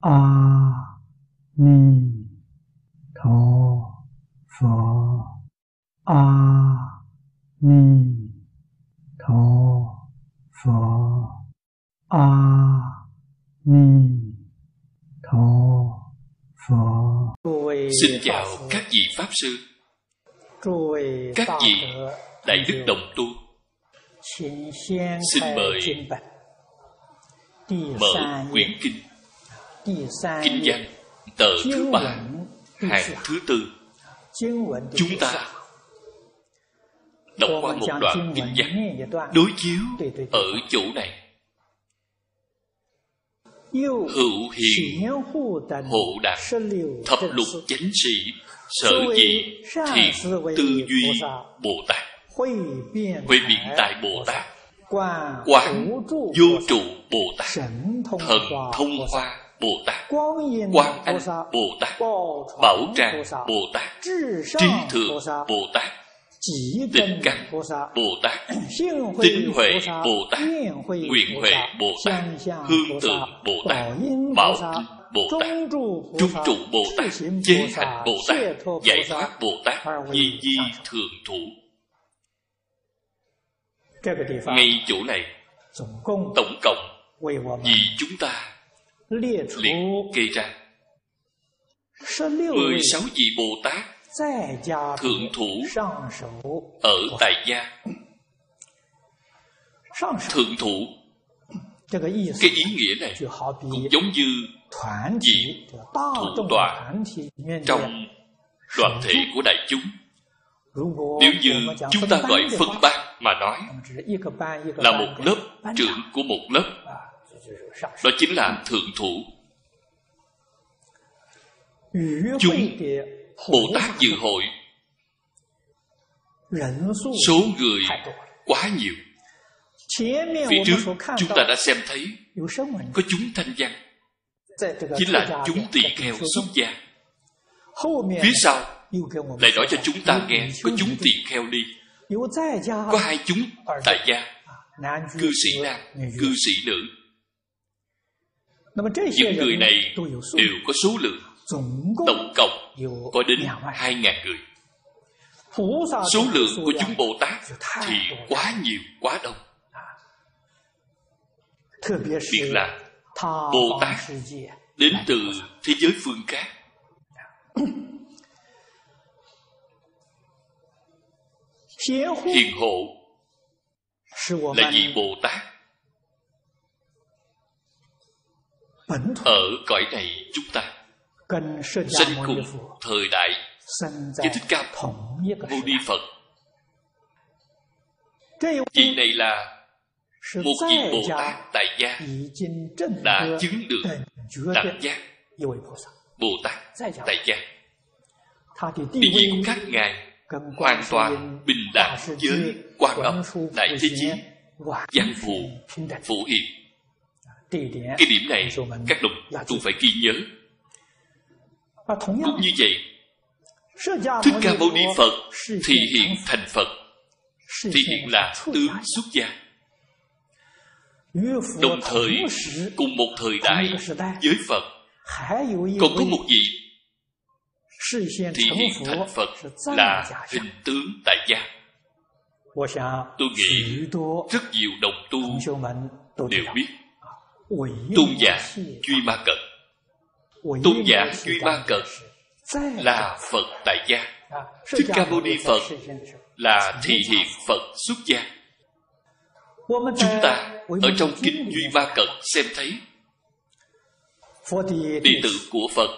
a ni tho phở a ni tho phở a ni tho phở xin chào các vị pháp sư, các vị đại đức đồng tu. Xin mời mở quyển kinh kinh văn tờ thứ ba hàng thứ tư. Chúng ta đọc qua một đoạn kinh văn đối chiếu ở chỗ này. Hữu hiền hộ đạt thập lục chánh sĩ sở dị thiện tư duy bồ tát. Huệ biện tại bồ tát. quán vô trụ bồ tát. Thần thông hoa bồ tát quan anh bồ tát bảo tràng bồ tát trí thượng bồ tát Tịnh căn Bồ Tát Tinh Huệ Bồ Tát Nguyện Huệ Bồ Tát Hương Tượng Bồ Tát Bảo Tinh Bồ Tát Trung trụ Bồ Tát Chế hành Bồ Tát Giải thoát Bồ Tát Di Di Thường Thủ Ngay chỗ này Tổng cộng Vì chúng ta Liệt kê ra mười sáu vị Bồ Tát thượng thủ ở tại gia. thượng thủ. cái ý nghĩa này cũng giống như vị thủ tọa trong đoàn thể của đại chúng. nếu như chúng ta gọi phân ban mà nói là một lớp trưởng của một lớp đó chính là thượng thủ. Chúng Bồ Tát dự hội. Số người quá nhiều. Phía trước chúng ta đã xem thấy Có chúng thanh văn. Chính là chúng tỳ kheo xuất gia. Phía sau Lại nói cho chúng ta nghe Có chúng tỳ kheo đi. Có hai chúng tại gia. Cư sĩ nam, cư sĩ nữ Những người này đều có số lượng. Tổng cộng có đến hai ngàn người. Số lượng của chúng Bồ Tát Thì quá nhiều, quá đông. Biệt là Bồ Tát Đến từ thế giới phương khác. Hiền hộ Là vị Bồ Tát Ở cõi này chúng ta Sanh cùng thời đại với Thích Ca Mâu Ni Phật. Vị này là một vị Bồ Tát tại gia đã chứng được đẳng giác Bồ Tát tại gia. Địa vị của các ngài hoàn toàn bình đẳng với quan âm đại thế chí văn phụ phổ hiền cái điểm này các đồng tu phải ghi nhớ. Cũng như vậy Thích Ca Mâu Ni Phật Thì hiện thành Phật Thì hiện là tướng xuất gia. Đồng thời Cùng một thời đại Với Phật. Còn có một vị Thì hiện thành Phật Là hình tướng tại gia. Tôi nghĩ Rất nhiều đồng tu Đều biết Tôn giả Duy Ma Cận Tôn giả Duy Ma Cận là Phật tại gia. Thích Ca Mâu Ni Phật là thị hiện Phật xuất gia. Chúng ta ở trong Kinh Duy Ma Cận xem thấy Đệ tử của Phật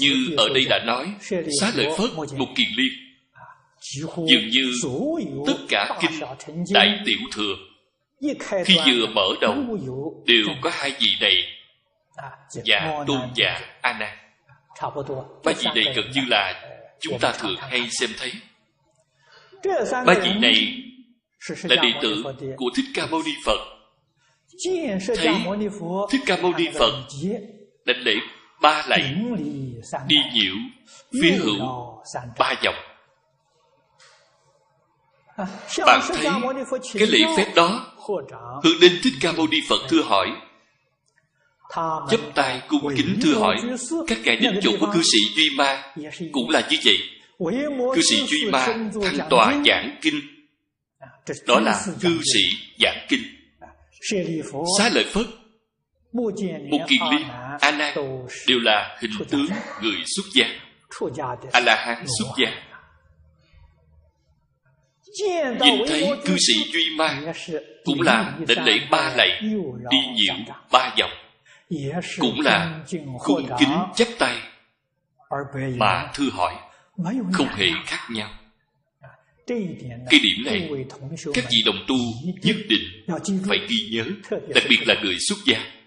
như ở đây đã nói Xá lợi Phất một kiền liên. Dường như tất cả kinh Đại Tiểu Thừa Khi vừa mở đầu Đều có hai vị này Và Tôn giả A Nan Ba vị này gần như là chúng ta thường hay xem thấy. Ba vị này là đệ tử của Thích Ca Mâu Ni Phật. Thấy Thích Ca Mâu Ni Phật đánh lễ ba lạy đi nhiễu phía hữu ba dòng. Bạn thấy cái lễ phép đó hướng đến Thích Ca Mâu Ni Phật thưa hỏi. Chấp tay cung kính thưa hỏi. Các ngài đến chỗ của cư sĩ duy ma cũng là như vậy. Cư sĩ duy ma thăng tòa giảng kinh. Đó là cư sĩ giảng kinh. Xá lợi phất một kiền liên a nan đều là hình tướng người xuất gia. A la hán xuất gia nhìn thấy cư sĩ duy ma cũng là định lễ ba lạy đi nhiễu ba vòng cũng là cung kính chắp tay mà thư hỏi không hề khác nhau cái điểm này các vị đồng tu nhất định phải ghi nhớ đặc biệt là người xuất gia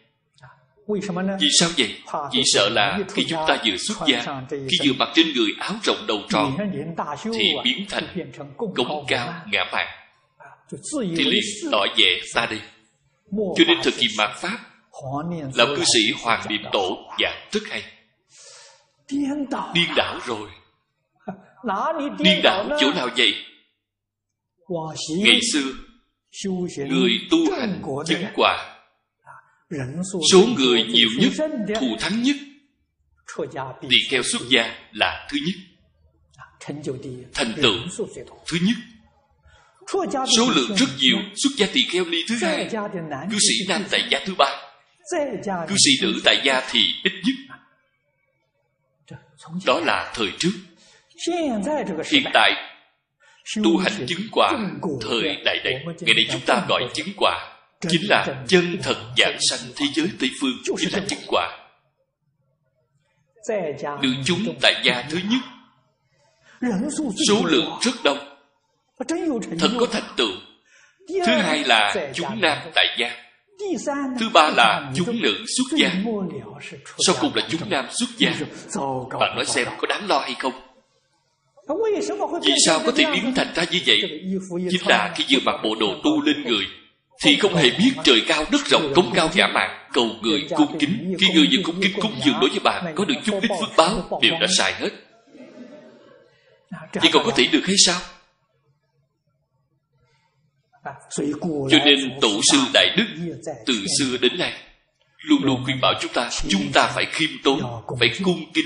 vì sao vậy? vì sợ là khi chúng ta vừa xuất gia khi vừa mặc trên người áo rộng đầu tròn thì biến thành cống cao ngã mạn thì liền tỏ vẻ ta đây cho nên thực hiện mạt pháp lão cư sĩ hoàng niệm tổ giảng rất hay. Điên đảo rồi. Điên đảo chỗ nào vậy? Ngày xưa người tu hành chứng quả số người nhiều nhất thù thắng nhất tỳ kheo xuất gia là thứ nhất. Thành tựu thứ nhất. Số lượng rất nhiều xuất gia tỳ kheo ni thứ hai cư sĩ nam tại gia thứ ba. cư sĩ nữ tại gia thì ít nhất. Đó là thời trước. Hiện tại tu hành chứng quả thời đại này. ngày nay chúng ta gọi chứng quả chính là chân thật dạng sanh thế giới tây phương chính là chứng quả. Được chúng tại gia thứ nhất. Số lượng rất đông. Thật có thành tựu. Thứ hai là chúng nam tại gia. Thứ ba là chúng nữ xuất gia. Sau cùng là chúng nam xuất gia. Bạn nói xem có đáng lo hay không? Vì sao có thể biến thành ra như vậy? Chính là khi vừa mặc bộ đồ tu lên người thì không hề biết trời cao đất rộng cống cao giả mạn cầu người cung kính khi người những cung kính cúng dường đối với bạn có được chút ít phước báo đều đã sai hết. Vậy còn có thể được hay sao? Cho nên tổ sư đại đức từ xưa đến nay luôn luôn khuyên bảo chúng ta chúng ta phải khiêm tốn phải cung kính.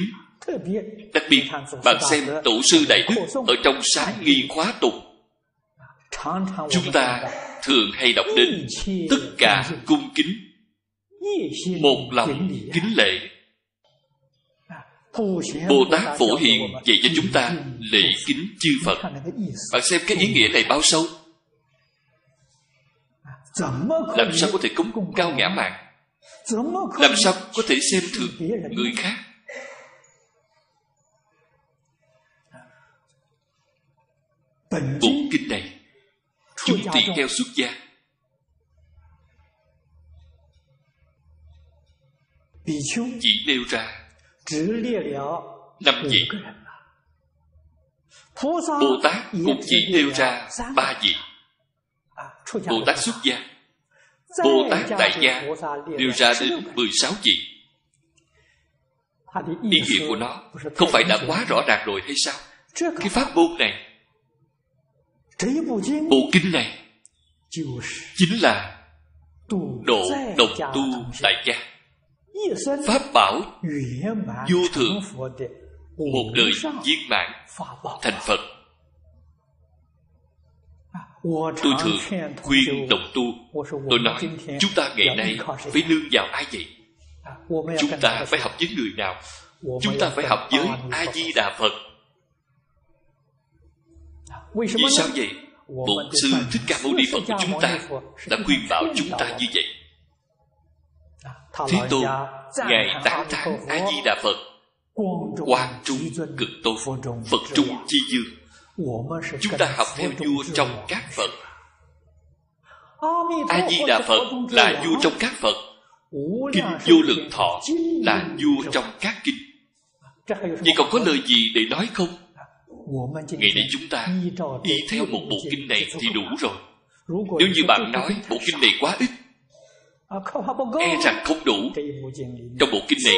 đặc biệt bạn xem tổ sư đại đức ở trong sáng nghi khóa tụng chúng ta thường hay đọc đến tất cả cung kính. Một lòng kính lệ. Bồ tát phổ hiền dạy cho chúng ta lễ kính chư phật. Bạn xem cái ý nghĩa này bao sâu? Làm sao có thể cúng cao ngã mạn làm sao có thể xem thường người khác? Bộ kinh này chúng tỳ kheo xuất gia. Chỉ nêu ra năm vị. bồ tát cũng chỉ nêu ra ba vị. Bồ tát xuất gia. Bồ tát tại gia nêu ra đến mười sáu vị. Ý nghĩa của nó không phải đã quá rõ ràng rồi hay sao? Cái pháp môn này bộ kinh này chính là độ đồng tu tại gia. Pháp bảo vô thượng một đời viên mãn thành phật. Tôi thường khuyên đồng tu. Tôi nói chúng ta ngày nay phải nương vào ai vậy? Chúng ta phải học với người nào? Chúng ta phải học với a di đà phật vì sao vậy? bổn sư thích ca mâu ni phật của chúng ta đã khuyên bảo chúng ta như vậy. Thế tôn ngài tán thán a di đà phật quan trung cực tôn phật trung chi dương. Chúng ta học theo vua trong các phật. A di đà phật là vua trong các phật. Kinh vô lượng thọ là vua trong các kinh. Vậy còn có lời gì để nói không ngày nay chúng ta đi theo một bộ kinh này thì đủ rồi. Nếu như bạn nói bộ kinh này quá ít e rằng không đủ. Trong bộ kinh này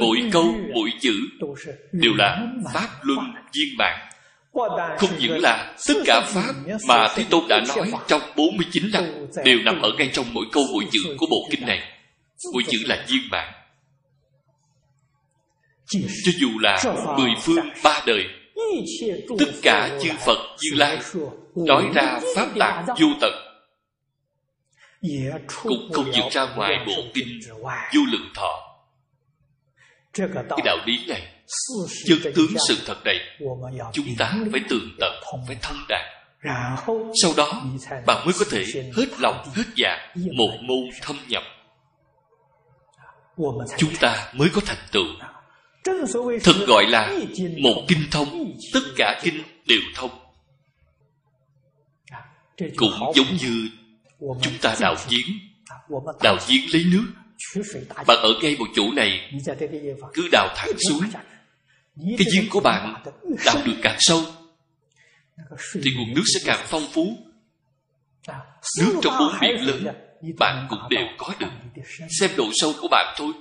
mỗi câu mỗi chữ đều là pháp luân viên mạng không những là tất cả pháp mà thế tôn đã nói trong 49 năm đều nằm ở ngay trong mỗi câu mỗi chữ của bộ kinh này. Của chữ là viên mãn. Cho dù là mười phương ba đời tất cả chư phật như lai nói ra pháp tạng vô tận. cũng không vượt ra ngoài bộ kinh vô lượng thọ. cái đạo lý này chân tướng sự thật này chúng ta phải tường tận phải thông đạt. sau đó bạn mới có thể hết lòng hết dạ một môn thâm nhập. chúng ta mới có thành tựu thực gọi là một kinh thông, tất cả kinh đều thông. Cũng giống như chúng ta đào giếng đào giếng lấy nước bạn ở ngay một chỗ này, cứ đào thẳng xuống. Cái giếng của bạn đào được càng sâu, thì nguồn nước sẽ càng phong phú. Nước trong bốn biển lớn, bạn cũng đều có được. Xem độ sâu của bạn thôi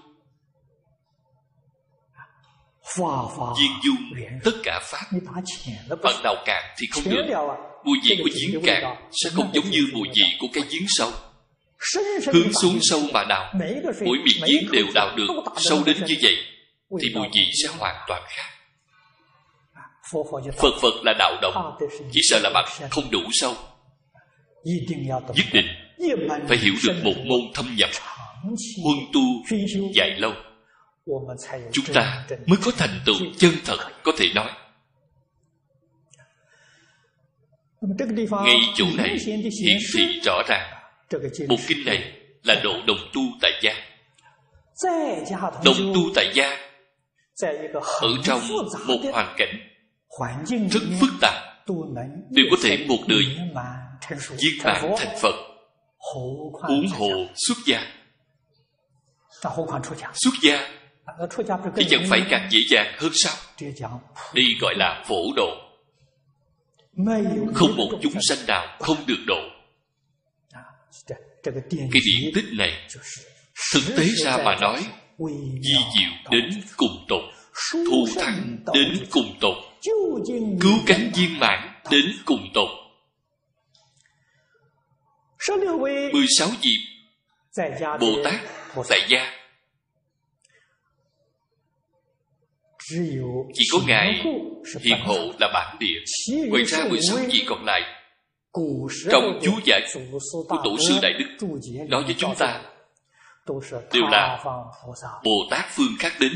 viên dung tất cả pháp. Bạn đào cạn thì không được. mùi vị của giếng cạn sẽ không giống như mùi vị của cái giếng sâu. Hướng xuống sâu mà đào. Mỗi miệng giếng đều đào được. sâu đến như vậy thì mùi vị sẽ hoàn toàn khác. Phật phật là đạo động. Chỉ sợ là bạn không đủ sâu. Nhất định phải hiểu được một môn thâm nhập huân tu dài lâu chúng ta mới có thành tựu chân thật có thể nói. Ngay chỗ này hiển thị rõ ràng. một kinh này là độ đồng tu tại gia. Đồng tu tại gia. Ở trong một hoàn cảnh rất phức tạp đều có thể một đời viên mãn thành phật huống hồ xuất gia. Xuất gia thì chẳng phải càng dễ dàng hơn sao? Đây gọi là phổ độ. Không một chúng sanh nào không được độ. Cái điển tích này thực tế ra mà nói di diệu đến cùng tột thu thắng đến cùng tột cứu cánh viên mãn đến cùng tột mười sáu dịp bồ tát tại gia chỉ có ngài hiền hộ là bản địa. Ngoài ra mười sáu vị còn lại. Trong chú giải của tổ sư đại đức nói với chúng ta đều là bồ tát phương khác đến.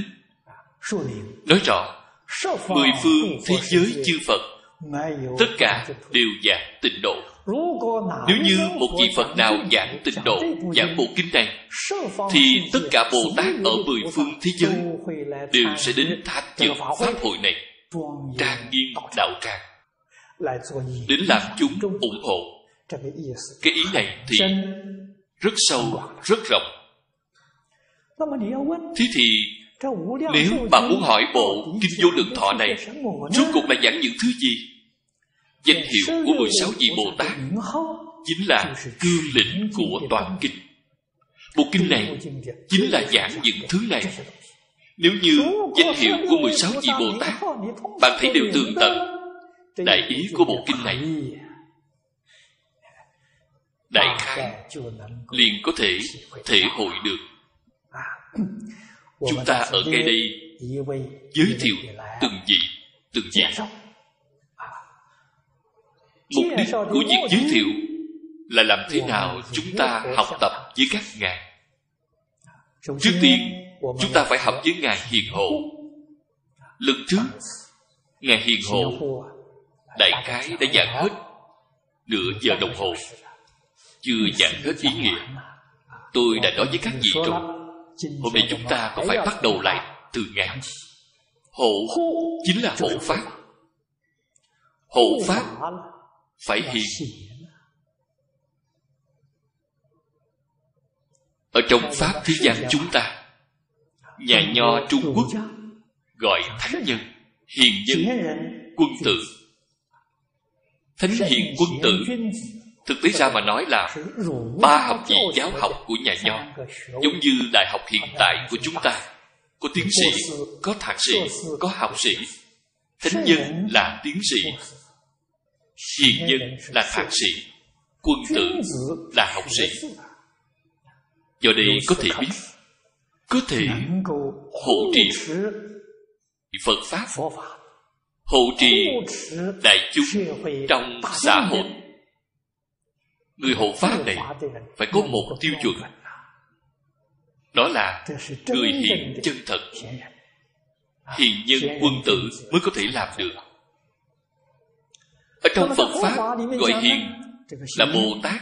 Nói rõ mười phương thế giới chư phật tất cả đều giảng tịnh độ nếu như một vị phật nào giảng tịnh độ giảng bộ kinh này, thì tất cả bồ tát ở mười phương thế giới đều sẽ đến tham dự pháp hội này, trang nghiêm đạo tràng, đến làm chúng ủng hộ. Cái ý này thì rất sâu, rất rộng. Thế thì nếu bạn muốn hỏi bộ kinh vô lượng thọ này, rốt cuộc là giảng những thứ gì? Danh hiệu của 16 vị Bồ Tát chính là cương lĩnh của toàn kinh. Bộ kinh này chính là giảng những thứ này. Nếu như danh hiệu của 16 vị Bồ Tát bạn thấy đều tương tận, đại ý của bộ kinh này đại khai liền có thể thể hội được chúng ta ở ngay đây giới thiệu từng vị từng vị mục đích của việc giới thiệu là làm thế nào chúng ta học tập với các ngài? Trước tiên chúng ta phải học với ngài hiền hộ lần trước ngài hiền hộ đại khái đã giảng hết nửa giờ đồng hồ chưa giảng hết ý nghĩa. tôi đã nói với các vị rồi. hôm nay chúng ta có phải bắt đầu lại từ ngài. Hộ chính là hộ pháp. Hộ pháp phải hiền ở trong pháp thế gian chúng ta nhà nho trung quốc gọi thánh nhân hiền nhân quân tử. Thánh hiền quân tử. thực tế ra mà nói là ba học vị giáo học của nhà nho. giống như đại học hiện tại của chúng ta. Có tiến sĩ có thạc sĩ có học sĩ. thánh nhân là tiến sĩ hiền nhân là thạc sĩ, quân tử là học sĩ. Do đây có thể biết, có thể hộ trì Phật Pháp hộ trì đại chúng trong xã hội. Người hộ pháp này phải có một tiêu chuẩn. Đó là người hiền chân thật. Hiền nhân quân tử mới có thể làm được ở trong phật pháp gọi hiền là bồ tát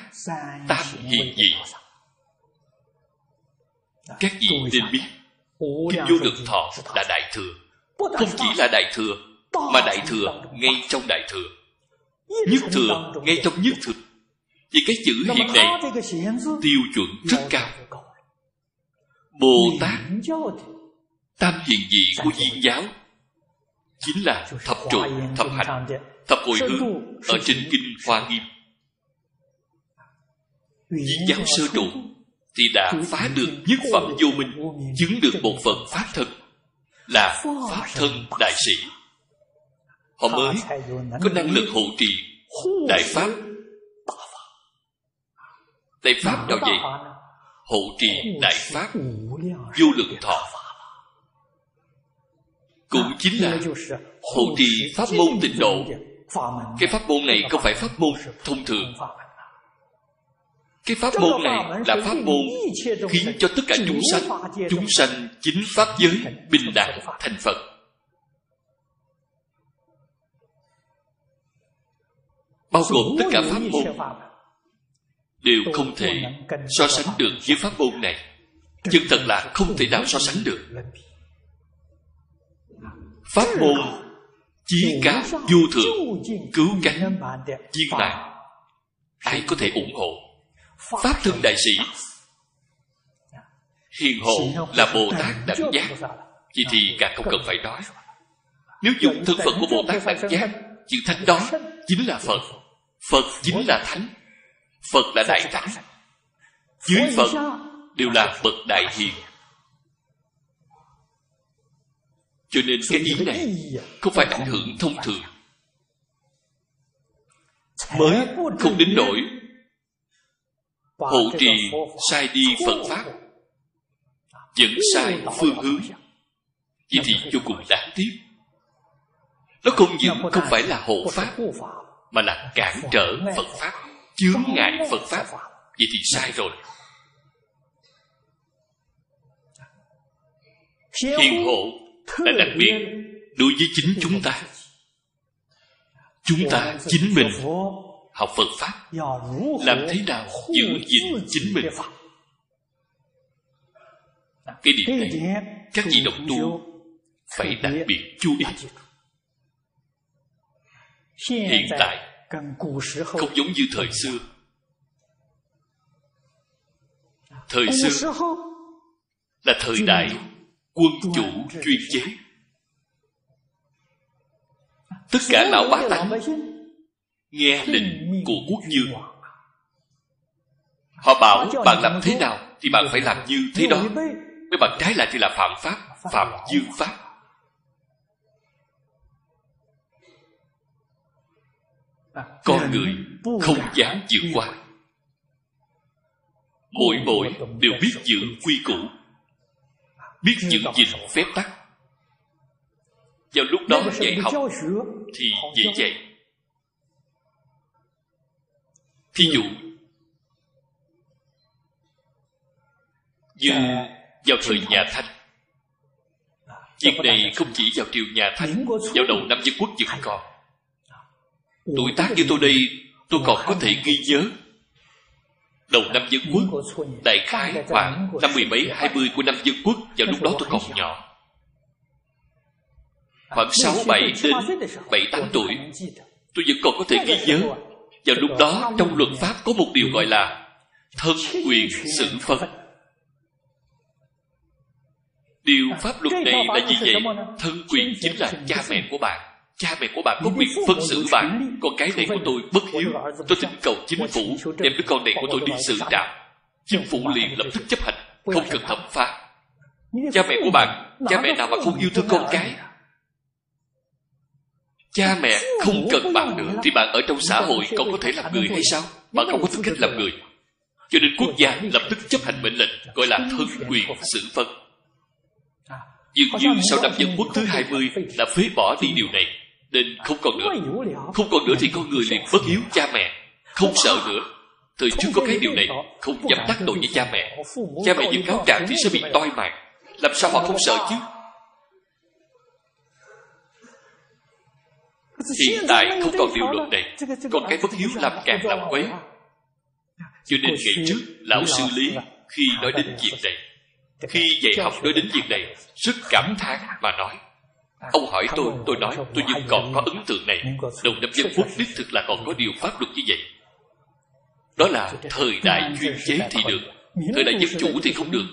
tam hiền dị các vị nên biết kinh vô lượng thọ là đại thừa. Không chỉ là đại thừa mà đại thừa ngay trong đại thừa. Nhất thừa ngay trong nhất thừa. Vì cái chữ hiện này tiêu chuẩn rất cao. bồ tát tam hiền dị của viên giáo chính là thập trụ thập hạnh thập hồi hướng ở trên kinh hoa nghiêm. Viên giáo sơ trụ thì đã phá được nhất phẩm vô minh chứng được một phần pháp thân là pháp thân đại sĩ. Họ mới có năng lực hộ trì đại pháp. đại pháp đâu vậy hộ trì đại pháp vô lượng thọ. Cũng chính là hộ trì pháp môn tịnh độ cái pháp môn này không phải pháp môn thông thường. Cái pháp môn này là pháp môn khiến cho tất cả chúng sanh chúng sanh chính pháp giới bình đẳng thành phật. Bao gồm tất cả pháp môn đều không thể so sánh được với pháp môn này. Chân thật là không thể nào so sánh được. Pháp môn chí cao vô thượng cứu cánh viên mãn ai có thể ủng hộ? Pháp thân đại sĩ. Hiền hộ là bồ tát đẳng giác. vậy thì càng không cần phải nói. Nếu dùng thân phận của bồ tát đẳng giác chữ thánh đó chính là phật. Phật chính là thánh. Phật là đại thánh. Dưới phật đều là bậc đại hiền cho nên cái ý này không phải ảnh hưởng thông thường? mới không đến nỗi hộ trì sai đi phật pháp dẫn sai phương hướng. vậy thì vô cùng đáng tiếc. Nó không những không phải là hộ pháp mà là cản trở phật pháp chướng ngại phật pháp. vậy thì sai rồi. Hiền hộ là đặc biệt đối với chính chúng ta. Chúng ta chính mình học phật pháp làm thế nào giữ gìn chính mình? cái điểm này các vị đồng tu phải đặc biệt chú ý. Hiện tại không giống như thời xưa. Thời xưa là thời đại quân chủ chuyên chế. Tất cả lão bá tánh nghe lệnh của quốc dương họ bảo bạn làm thế nào thì bạn phải làm như thế đó. nếu bạn trái lại thì là phạm pháp phạm dương pháp. Con người không dám vượt qua. mỗi mỗi đều biết giữ quy củ biết giữ gìn phép tắc. Vào lúc đó dạy học thì dễ dạy. Thí dụ như vào thời nhà thanh. Việc này không chỉ vào triều nhà thanh vào đầu năm dân quốc vẫn còn. Tuổi tác như tôi đây Tôi còn có thể ghi nhớ Đầu năm dân quốc, Đại khái khoảng năm mười mấy, hai mươi của năm dân quốc, Vào lúc đó tôi còn nhỏ. Khoảng sáu, bảy đến bảy, tám tuổi, Tôi vẫn còn có thể ghi nhớ. Vào lúc đó, trong luật pháp có một điều gọi là Thân quyền xử phân Điều pháp luật này là gì vậy? Thân quyền chính là cha mẹ của bạn. Cha mẹ của bạn có quyền phân xử bạn Con cái này của tôi bất hiếu. Tôi thỉnh cầu chính phủ. Đem đứa con này của tôi đi xử trạm Chính phủ liền lập tức chấp hành. Không cần thẩm phán. Cha mẹ của bạn Cha mẹ nào mà không yêu thương con cái? Cha mẹ không cần bạn nữa Thì bạn ở trong xã hội còn có thể làm người hay sao? Bạn không có tư cách làm người. Cho nên quốc gia lập tức chấp hành mệnh lệnh Gọi là thân quyền xử phân. Dường như sau năm dân quốc thứ 20 Đã phế bỏ đi điều này Nên không còn nữa. Không còn nữa thì con người liền bất hiếu cha mẹ. Không sợ nữa. Thời trước có cái điều này Không dám đắc tội với cha mẹ. Cha mẹ những cáo trạng thì sẽ bị toi mạng. Làm sao họ không sợ chứ? Hiện tại không còn điều luật này. Còn cái bất hiếu làm càng làm quấy. Cho nên ngày trước Lão sư Lý khi nói đến việc này Khi dạy học nói đến việc này Rất cảm thán mà nói Ông hỏi tôi, tôi nói tôi vẫn còn có ấn tượng này. Đầu năm dân quốc đích thực là còn có điều pháp luật như vậy. Đó là thời đại chuyên chế thì được Thời đại dân chủ thì không được.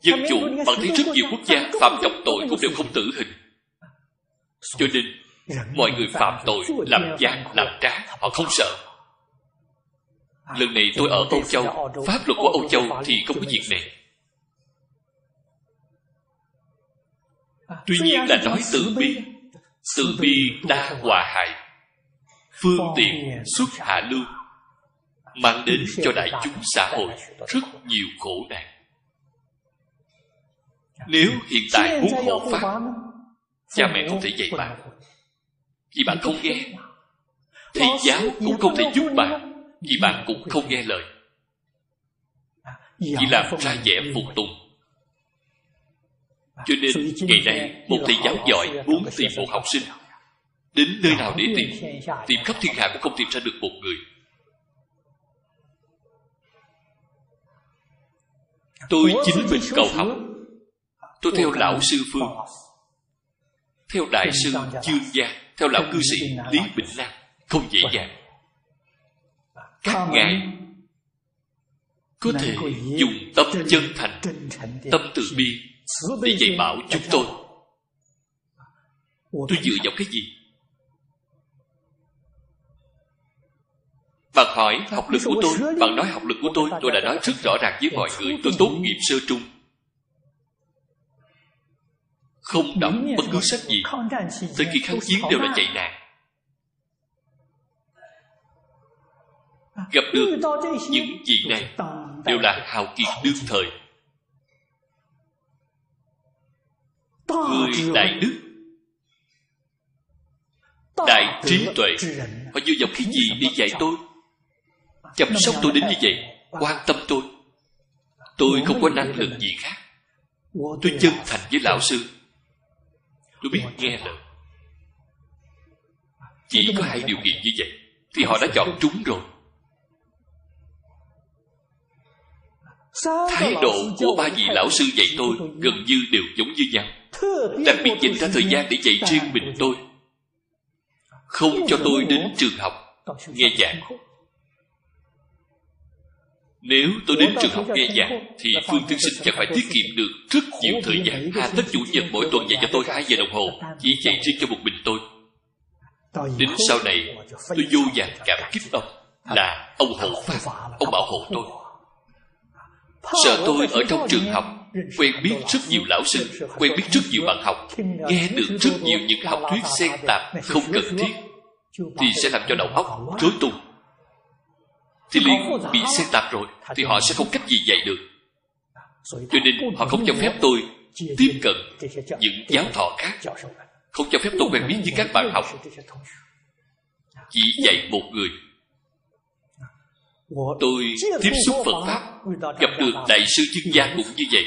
Dân chủ bằng thấy rất nhiều quốc gia phạm trọng tội cũng đều không tử hình. Cho nên mọi người phạm tội làm gian làm trá họ không sợ. Lần này tôi ở âu châu pháp luật của âu châu thì không có việc này tuy nhiên là nói từ bi từ bi đa hòa hại phương tiện xuất hạ lưu mang đến cho đại chúng xã hội rất nhiều khổ nạn. Nếu hiện tại muốn hộ pháp cha mẹ không thể dạy bạn vì bạn không nghe. thầy giáo cũng không thể giúp bạn vì bạn cũng không nghe lời. Chỉ làm ra vẻ phục tùng cho nên ngày nay một thầy giáo giỏi muốn tìm một học sinh đến nơi nào để tìm tìm khắp thiên hạ cũng không tìm ra được một người. Tôi chính mình cầu học. Tôi theo lão sư phương theo đại sư chương gia theo lão cư sĩ lý bình nam. Không dễ dàng. Các ngài có thể dùng tâm chân thành tâm từ bi để dạy bảo chúng tôi. Tôi dựa vào cái gì? Bạn hỏi học lực của tôi? bạn nói học lực của tôi. tôi đã nói rất rõ ràng với mọi người. tôi tốt nghiệp sơ trung. Không đọc bất cứ sách gì. tới khi kháng chiến đều là chạy nạn. Gặp được những vị này đều là hào kiệt đương thời người đại đức. Đại trí tuệ. họ dựa vào cái gì để dạy tôi? Chăm sóc tôi đến như vậy quan tâm tôi. Tôi không có năng lực gì khác. Tôi chân thành với lão sư. Tôi biết nghe lời. Chỉ có hai điều kiện như vậy thì họ đã chọn trúng rồi. Thái độ của ba vị lão sư dạy tôi gần như đều giống như nhau đặc biệt dành ra thời gian để dạy riêng mình tôi. Không cho tôi đến trường học. nghe giảng. nếu tôi đến trường học nghe giảng Thì Phương Tiên Sinh chẳng phải tiết kiệm được Rất nhiều thời gian Hà tất chủ nhật mỗi tuần dạy cho tôi 2 giờ đồng hồ Chỉ dạy riêng cho một mình tôi. Đến sau này Tôi vô vàng cảm kích ông Là ông hộ pháp Ông bảo hộ tôi. Sợ tôi ở trong trường học Quen biết rất nhiều lão sư, Quen biết rất nhiều bạn học, Nghe được rất nhiều những học thuyết xen tạp Không cần thiết, Thì sẽ làm cho đầu óc rối tung thì liền bị xen tạp rồi, thì họ sẽ không cách gì dạy được. Cho nên họ không cho phép tôi tiếp cận những giáo thọ khác, không cho phép tôi quen biết với các bạn học. Chỉ dạy một người. Tôi tiếp xúc phật pháp, gặp được đại sư chuyên gia cũng như vậy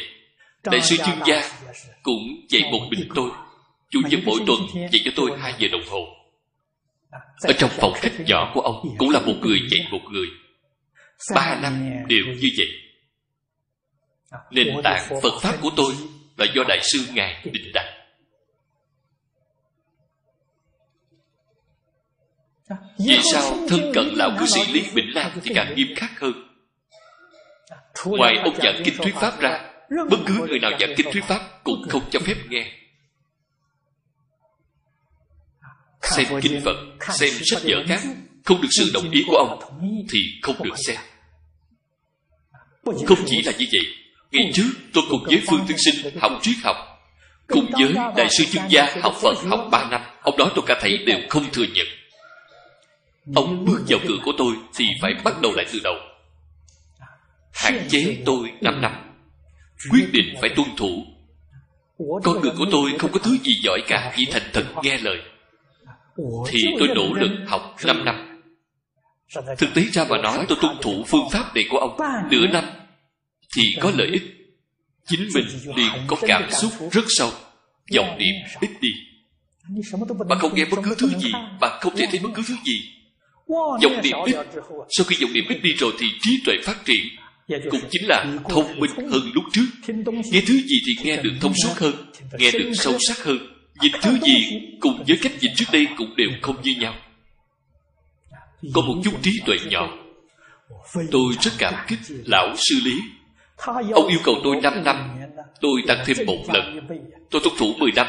đại sư chuyên gia cũng dạy một mình tôi. Chủ nhật mỗi tuần dạy cho tôi hai giờ đồng hồ. Ở trong phòng khách nhỏ của ông cũng là một người dạy một người. Ba năm đều như vậy. Nền tảng phật pháp của tôi là do đại sư ngài định đặt. Vì sao thân cận lão cư sĩ lý bình lan thì càng nghiêm khắc hơn. Ngoài ông giảng kinh thuyết pháp ra bất cứ người nào giảng kinh thuyết pháp cũng không cho phép nghe. Xem kinh phật xem sách vở khác không được sự đồng ý của ông thì không được xem. không chỉ là như vậy Ngày trước tôi cùng với Phương Tiên Sinh học triết học Cùng với Đại sư chuyên gia học Phật học 3 năm Ông nói tôi cả thầy đều không thừa nhận. Ông bước vào cửa của tôi Thì phải bắt đầu lại từ đầu. Hạn chế tôi 5 năm Quyết định phải tuân thủ. Con người của tôi không có thứ gì giỏi cả chỉ thành thật nghe lời. Thì tôi nỗ lực học 5 năm. Thực tế ra mà nói, tôi tuân thủ phương pháp này của ông nửa năm thì có lợi ích. Chính mình liền có cảm xúc rất sâu, dòng niệm ít đi. Bạn không nghe bất cứ thứ gì bạn không thể thấy bất cứ thứ gì. Dòng niệm ít. Sau khi dòng niệm ít đi rồi thì trí tuệ phát triển cũng chính là thông minh hơn lúc trước. Nghe thứ gì thì nghe được thông suốt hơn nghe được sâu sắc hơn. Nhìn thứ gì cùng với cách nhìn trước đây cũng đều không như nhau. Có một chút trí tuệ nhỏ. Tôi rất cảm kích lão sư lý. Ông yêu cầu tôi 5 năm. Tôi tăng thêm một lần. Tôi tuân thủ 10 năm.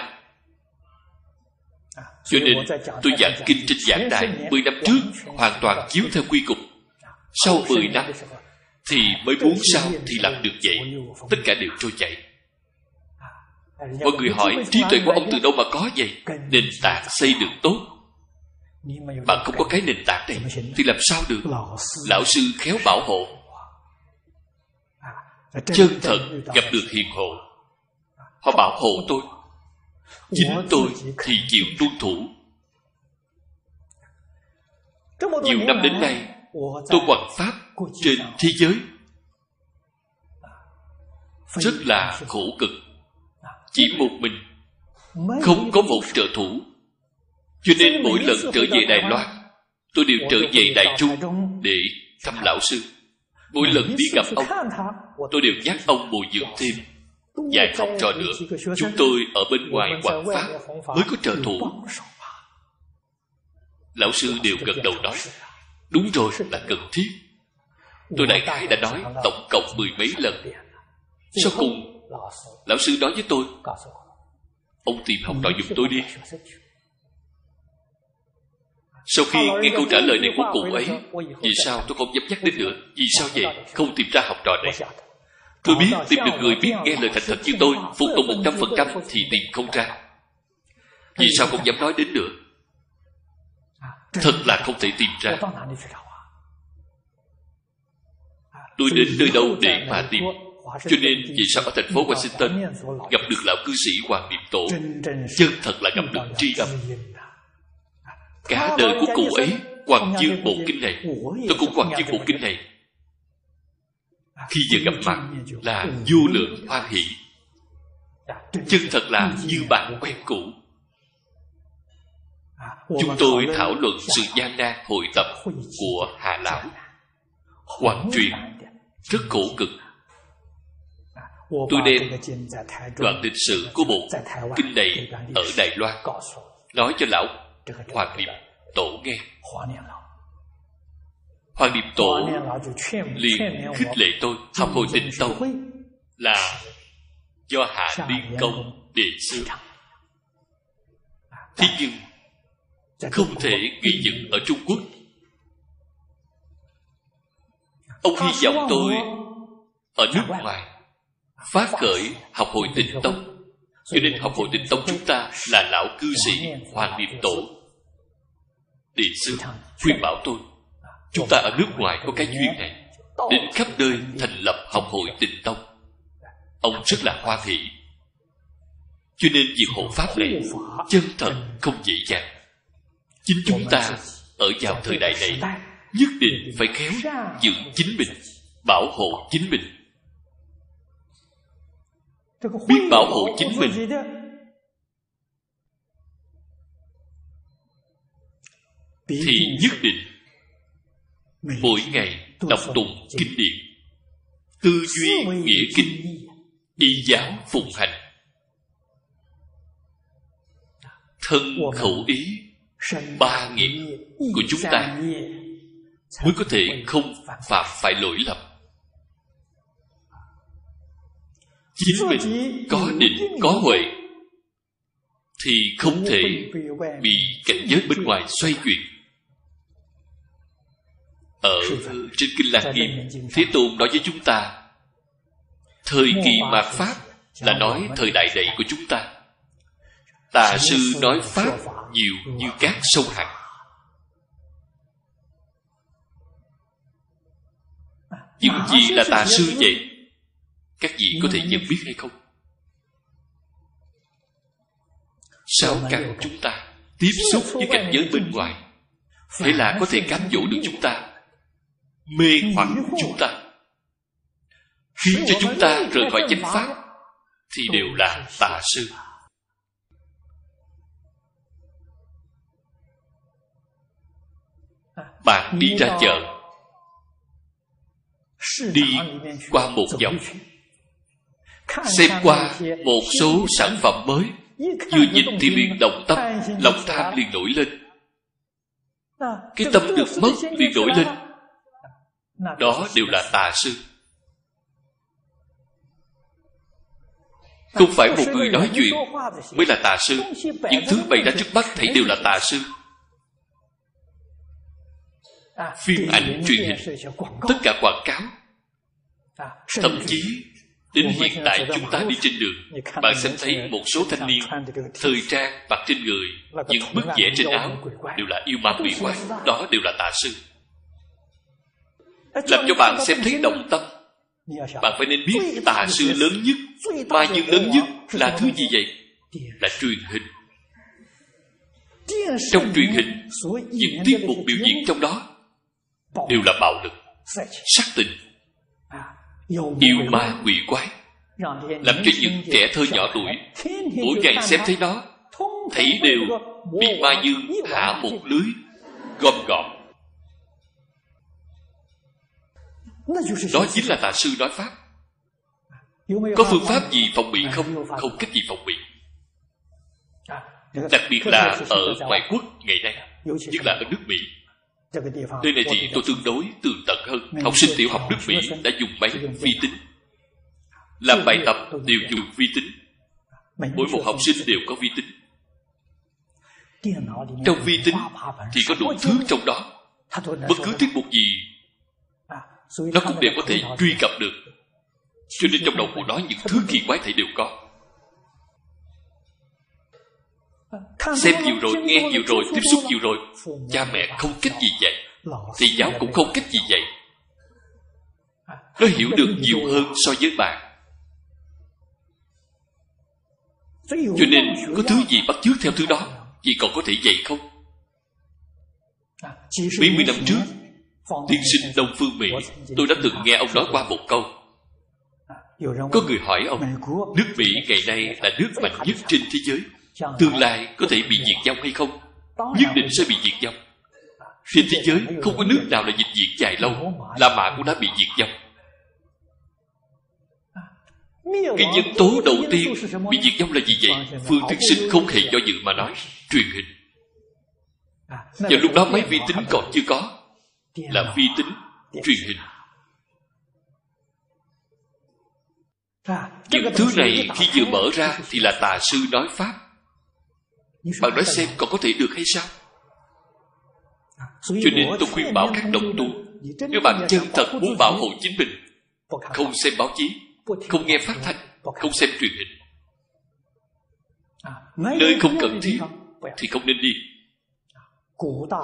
Cho nên tôi giảng kinh trên giảng đài 10 năm trước hoàn toàn chiếu theo quy cục. Sau 10 năm thì mới muốn sao thì làm được vậy. Tất cả đều trôi chảy. Mọi người hỏi, trí tuệ của ông từ đâu mà có vậy? Nền tảng xây được tốt. Bạn không có cái nền tảng này, thì làm sao được? Lão sư khéo bảo hộ. Chân thật gặp được hiền hộ. Họ bảo hộ tôi. Chính tôi thì chịu tuân thủ. Nhiều năm đến nay, tôi hoằng pháp trên thế giới. Rất là khổ cực. Chỉ một mình không có một trợ thủ. Cho nên mỗi lần trở về đài loan tôi đều trở về đại trung để thăm lão sư. Mỗi lần đi gặp ông tôi đều nhắc ông bồi dưỡng thêm vài học trò nữa. chúng tôi ở bên ngoài quảng pháp mới có trợ thủ. Lão sư đều gật đầu nói đúng rồi là cần thiết tôi đại khái đã nói tổng cộng mười mấy lần. sau cùng lão sư nói với tôi. Ông tìm học trò giùm tôi đi. sau khi nghe câu trả lời này của cụ ấy Vì sao tôi không dám nhắc đến nữa? Vì sao vậy? Không tìm ra học trò này. Tôi biết tìm được người biết nghe lời thành thật như tôi Phục tùng một trăm phần trăm Thì tìm không ra. Vì sao không dám nói đến nữa? Thật là không thể tìm ra Tôi đến nơi đâu để mà tìm. Cho nên vì sao ở thành phố Washington Gặp được lão cư sĩ Hoàng Niệm Tổ? Chân thật là gặp được tri âm. Cả đời của cụ ấy Hoàng dương bộ kinh này. Tôi cũng hoàng dương bộ kinh này. Khi vừa gặp mặt Là vô lượng hoan hỷ. Chân thật là như bạn quen cũ. Chúng tôi thảo luận sự gian nan hội tập của Hà Lão. Hoàng truyền rất khổ cực Tôi đem đoạn lịch sử của bộ kinh này ở Đài Loan Nói cho lão Hoàng Niệm Tổ nghe Hoàng Niệm Tổ liền khích lệ tôi học hồi tịnh tông là do Hạ Liên Công đề sư. Thế nhưng không thể gây dựng ở Trung Quốc. Ông hy vọng tôi ở nước ngoài phát khởi học hội tịnh tông cho nên học hội tịnh tông chúng ta là lão cư sĩ Hoàng Niệm Tổ. Địa sư khuyên bảo tôi, chúng ta ở nước ngoài có cái duyên này, đến khắp nơi thành lập học hội tịnh tông. Ông rất là hoa thị. Cho nên việc hộ pháp này chân thật không dễ dàng. Chính chúng ta ở vào thời đại này nhất định phải khéo giữ chính mình, bảo hộ chính mình. Biết bảo hộ chính mình. Thì nhất định mỗi ngày đọc tụng kinh điển. Tư duy nghĩa kinh y giáo phụng hành. Thân khẩu ý ba nghiệp của chúng ta mới có thể không phạm phải lỗi lầm. Chính mình có định có huệ thì không thể bị cảnh giới bên ngoài xoay chuyển. Ở trên kinh lăng nghiêm thế tôn nói với chúng ta thời kỳ mạt pháp là nói thời đại này của chúng ta. Tà sư nói pháp nhiều như các sông hằng những gì là tà sư vậy? Các vị có thể nhận biết hay không? Sáu căn chúng ta tiếp xúc với cảnh giới bên ngoài thế là có thể cám dỗ được chúng ta. Mê hoặc chúng ta. Khiến cho chúng ta rời khỏi chánh pháp thì đều là tà sư. Bạn đi ra chợ đi qua một vòng. Xem qua một số sản phẩm mới. Vừa nhìn thì liền động tâm lòng tham liền nổi lên. Cái tâm được mất liền nổi lên. Đó đều là tà sư. Không phải một người nói chuyện mới là tà sư. Những thứ bày ra trước mắt thấy đều là tà sư phim ảnh truyền hình. tất cả quảng cáo. Thậm chí đến hiện tại chúng ta đi trên đường bạn sẽ thấy một số thanh niên thời trang mặc trên người những bức vẽ trên áo đều là yêu ma quỷ quái. đó đều là tà sư. Làm cho bạn xem thấy động tâm. Bạn phải nên biết tà sư lớn nhất ma dương lớn nhất là thứ gì vậy? Là truyền hình. Trong truyền hình những tiết mục biểu diễn trong đó đều là bạo lực sắc tình yêu ma quỷ quái. làm cho những trẻ thơ nhỏ tuổi mỗi ngày xem thấy nó thấy đều bị ma dương hạ một lưới gom gọn. Đó chính là tà sư nói pháp. Có phương pháp gì phòng bị không? không cách gì phòng bị. Đặc biệt là ở ngoại quốc ngày nay nhất là ở nước mỹ Nơi này thì tôi tương đối tường tận hơn. Học sinh tiểu học nước Mỹ đã dùng máy vi tính. Làm bài tập đều dùng vi tính. Mỗi một học sinh đều có vi tính. Trong vi tính thì có đủ thứ trong đó. Bất cứ tiết mục gì Nó cũng đều có thể truy cập được. Cho nên trong đầu của nó những thứ kỳ quái thể đều có Xem nhiều rồi, nghe nhiều rồi, tiếp xúc nhiều rồi. Cha mẹ không cách gì dạy Thầy giáo cũng không cách gì dạy Nó hiểu được nhiều hơn so với bạn. Cho nên có thứ gì bắt chước theo thứ đó Vậy còn có thể dạy không? Mấy mươi năm trước Tiên sinh Đông Phương Mỹ Tôi đã từng nghe ông nói qua một câu. Có người hỏi ông Nước Mỹ ngày nay là nước mạnh nhất trên thế giới Tương lai có thể bị diệt vong hay không? Nhất định sẽ bị diệt vong. Trên thế giới không có nước nào là dịch diệt dài lâu. La Mã cũng đã bị diệt vong. Cái nhân tố đầu tiên bị diệt vong là gì vậy? Phương Thức Sinh không hề do dự mà nói Truyền hình. Và lúc đó máy vi tính còn chưa có. Là vi tính truyền hình. Những thứ này khi vừa mở ra Thì là tà sư nói Pháp bạn nói xem còn có thể được hay sao? Cho nên tôi khuyên bảo các đồng tu nếu bạn chân thật muốn bảo hộ chính mình không xem báo chí không nghe phát thanh không xem truyền hình. Nơi không cần thiết thì không nên đi.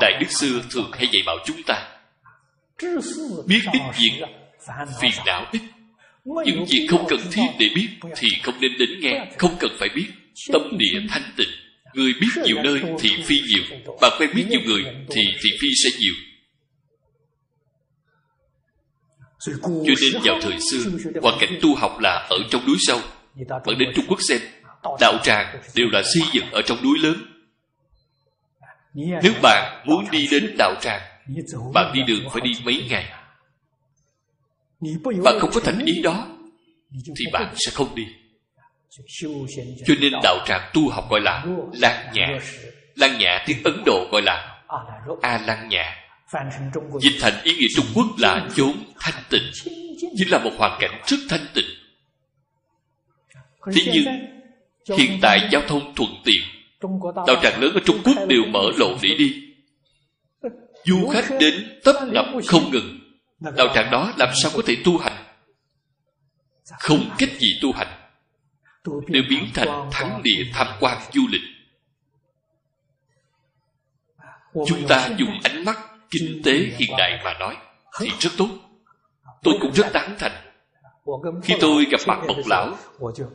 Đại đức xưa thường hay dạy bảo chúng ta biết ít việc phiền não ít. Những việc không cần thiết để biết thì không nên đến nghe không cần phải biết tâm địa thanh tịnh Người biết nhiều nơi thì phi nhiều. Bạn quen biết nhiều người thì thị phi sẽ nhiều. Cho nên vào thời xưa Hoàn cảnh tu học là ở trong núi sâu Bạn đến Trung Quốc xem Đạo tràng đều là xây dựng ở trong núi lớn. Nếu bạn muốn đi đến đạo tràng Bạn đi đường phải đi mấy ngày. Bạn không có thành ý đó Thì bạn sẽ không đi cho nên đạo tràng tu học gọi là Lan Nhã. Lan Nhã tiếng Ấn Độ gọi là A Lan Nhã. Dịch thành ý nghĩa Trung Quốc là chốn thanh tịnh. Chính là một hoàn cảnh rất thanh tịnh. Thế nhưng, Hiện tại giao thông thuận tiện. Đạo tràng lớn ở Trung Quốc đều mở lộ để đi. Du khách đến tấp nập không ngừng. Đạo tràng đó làm sao có thể tu hành? Không cách gì tu hành đều biến thành thắng địa tham quan du lịch. Chúng ta dùng ánh mắt kinh tế hiện đại mà nói, thì rất tốt. Tôi cũng rất tán thành. Khi tôi gặp mặt bậc lão,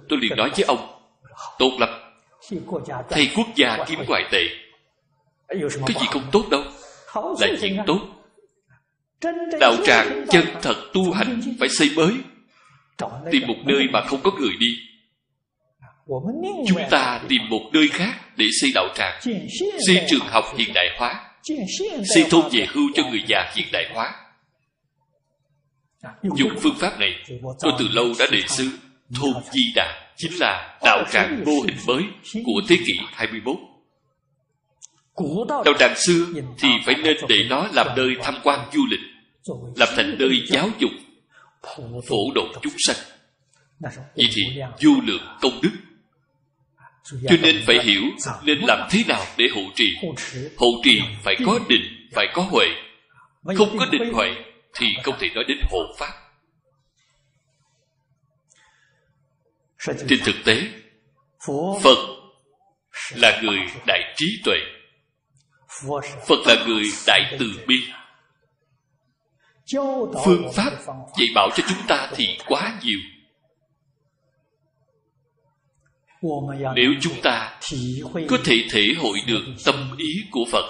tôi liền nói với ông, tốt lắm. Thầy quốc gia kiếm ngoại tệ. Cái gì không tốt đâu, Là chuyện tốt. Đạo tràng chân thật tu hành Phải xây mới. Tìm một nơi mà không có người đi Chúng ta tìm một nơi khác Để xây đạo tràng, Xây trường học hiện đại hóa, Xây thôn về hưu cho người già hiện đại hóa. Dùng phương pháp này Tôi từ lâu đã đề xứ, Thôn Di Đà Chính là đạo tràng mô hình mới Của thế kỷ 21 Đạo tràng xưa Thì phải nên để nó làm nơi tham quan du lịch, Làm thành nơi giáo dục, Phổ độ chúng sanh. Vì thì vô lượng công đức cho nên phải hiểu nên làm thế nào để hộ trì. hộ trì phải có định phải có huệ. Không có định huệ thì không thể nói đến hộ pháp. Trên thực tế phật là người đại trí tuệ. Phật là người đại từ bi. Phương pháp dạy bảo cho chúng ta thì quá nhiều nếu chúng ta có thể thể hội được tâm ý của phật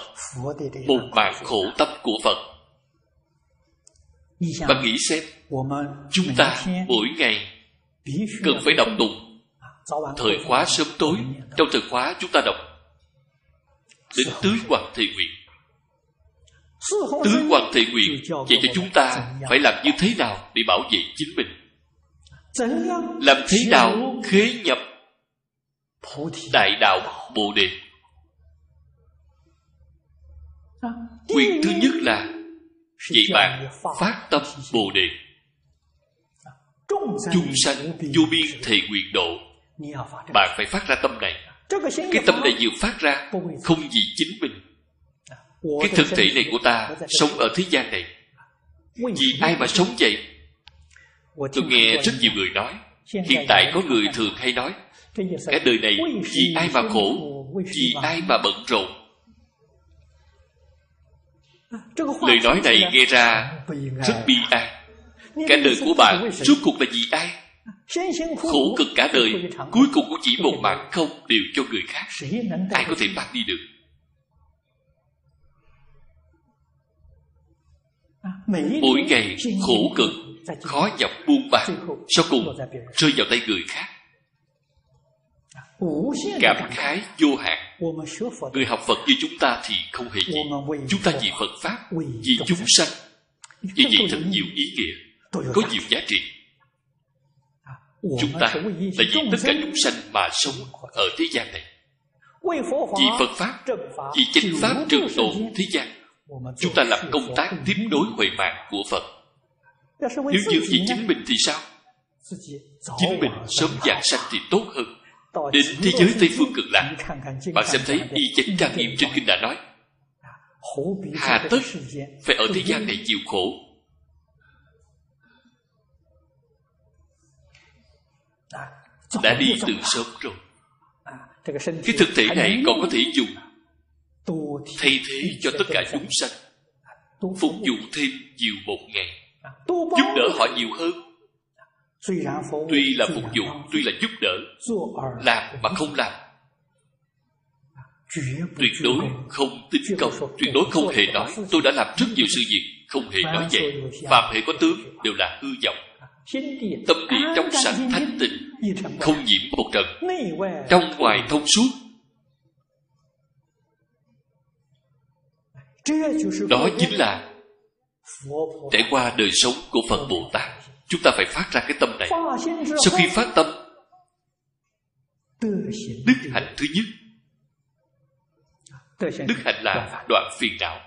một mạng khổ tâm của phật bạn nghĩ xem chúng ta mỗi ngày cần phải đọc tụng. Thời khóa sớm tối trong thời khóa chúng ta đọc. Đến tứ hoàng thệ nguyện. Tứ hoàng thệ nguyện dạy cho chúng ta phải làm như thế nào để bảo vệ chính mình. Làm thế nào khế nhập đại đạo bồ đề. Quyền thứ nhất là dạy bạn phát tâm bồ đề. Chúng sanh vô biên thệ nguyện độ. Bạn phải phát ra tâm này. Cái tâm này vừa phát ra, không vì chính mình. Cái thực thể này của ta sống ở thế gian này. Vì ai mà sống vậy? Tôi nghe rất nhiều người nói, hiện tại có người thường hay nói cả đời này vì ai mà khổ vì ai mà bận rộn. Lời nói này nghe ra rất bi ai. Cả đời của bạn rốt cuộc là vì ai? Khổ cực cả đời cuối cùng cũng chỉ một mạng không đều cho người khác. Ai có thể bắt đi được? Mỗi ngày khổ cực khó nhọc buông bạc sau cùng rơi vào tay người khác cảm khái vô hạn. Người học phật như chúng ta thì không hề gì. Chúng ta vì phật pháp vì chúng sanh vì vậy thật nhiều ý nghĩa. Có nhiều giá trị. Chúng ta là vì tất cả chúng sanh mà sống ở thế gian này. Vì phật pháp vì chánh pháp trường tồn thế gian. Chúng ta làm công tác tiếp nối huệ mạng của phật. Nếu như vì chính mình thì sao? Chính mình sớm giảng sanh thì tốt hơn đến thế giới tây phương cực lạc bạn xem thấy y chánh trang nghiêm trên kinh đã nói. hà tất phải ở thế gian này chịu khổ. Đã đi từ sớm rồi. Cái thực thể này còn có thể dùng thay thế cho tất cả chúng sanh phục vụ thêm nhiều một ngày giúp đỡ họ nhiều hơn tuy là phục vụ tuy là giúp đỡ làm mà không làm. Tuyệt đối không tính công tuyệt đối không hề nói tôi đã làm rất nhiều sự việc không hề nói vậy. phàm hệ có tướng đều là hư vọng. Tâm địa trong sạch thanh tịnh không nhiễm một trận. Trong ngoài thông suốt. Đó chính là trải qua đời sống của phật bồ tát chúng ta phải phát ra cái tâm này. Sau khi phát tâm đức hạnh thứ nhất. Đức hạnh là đoạn phiền não.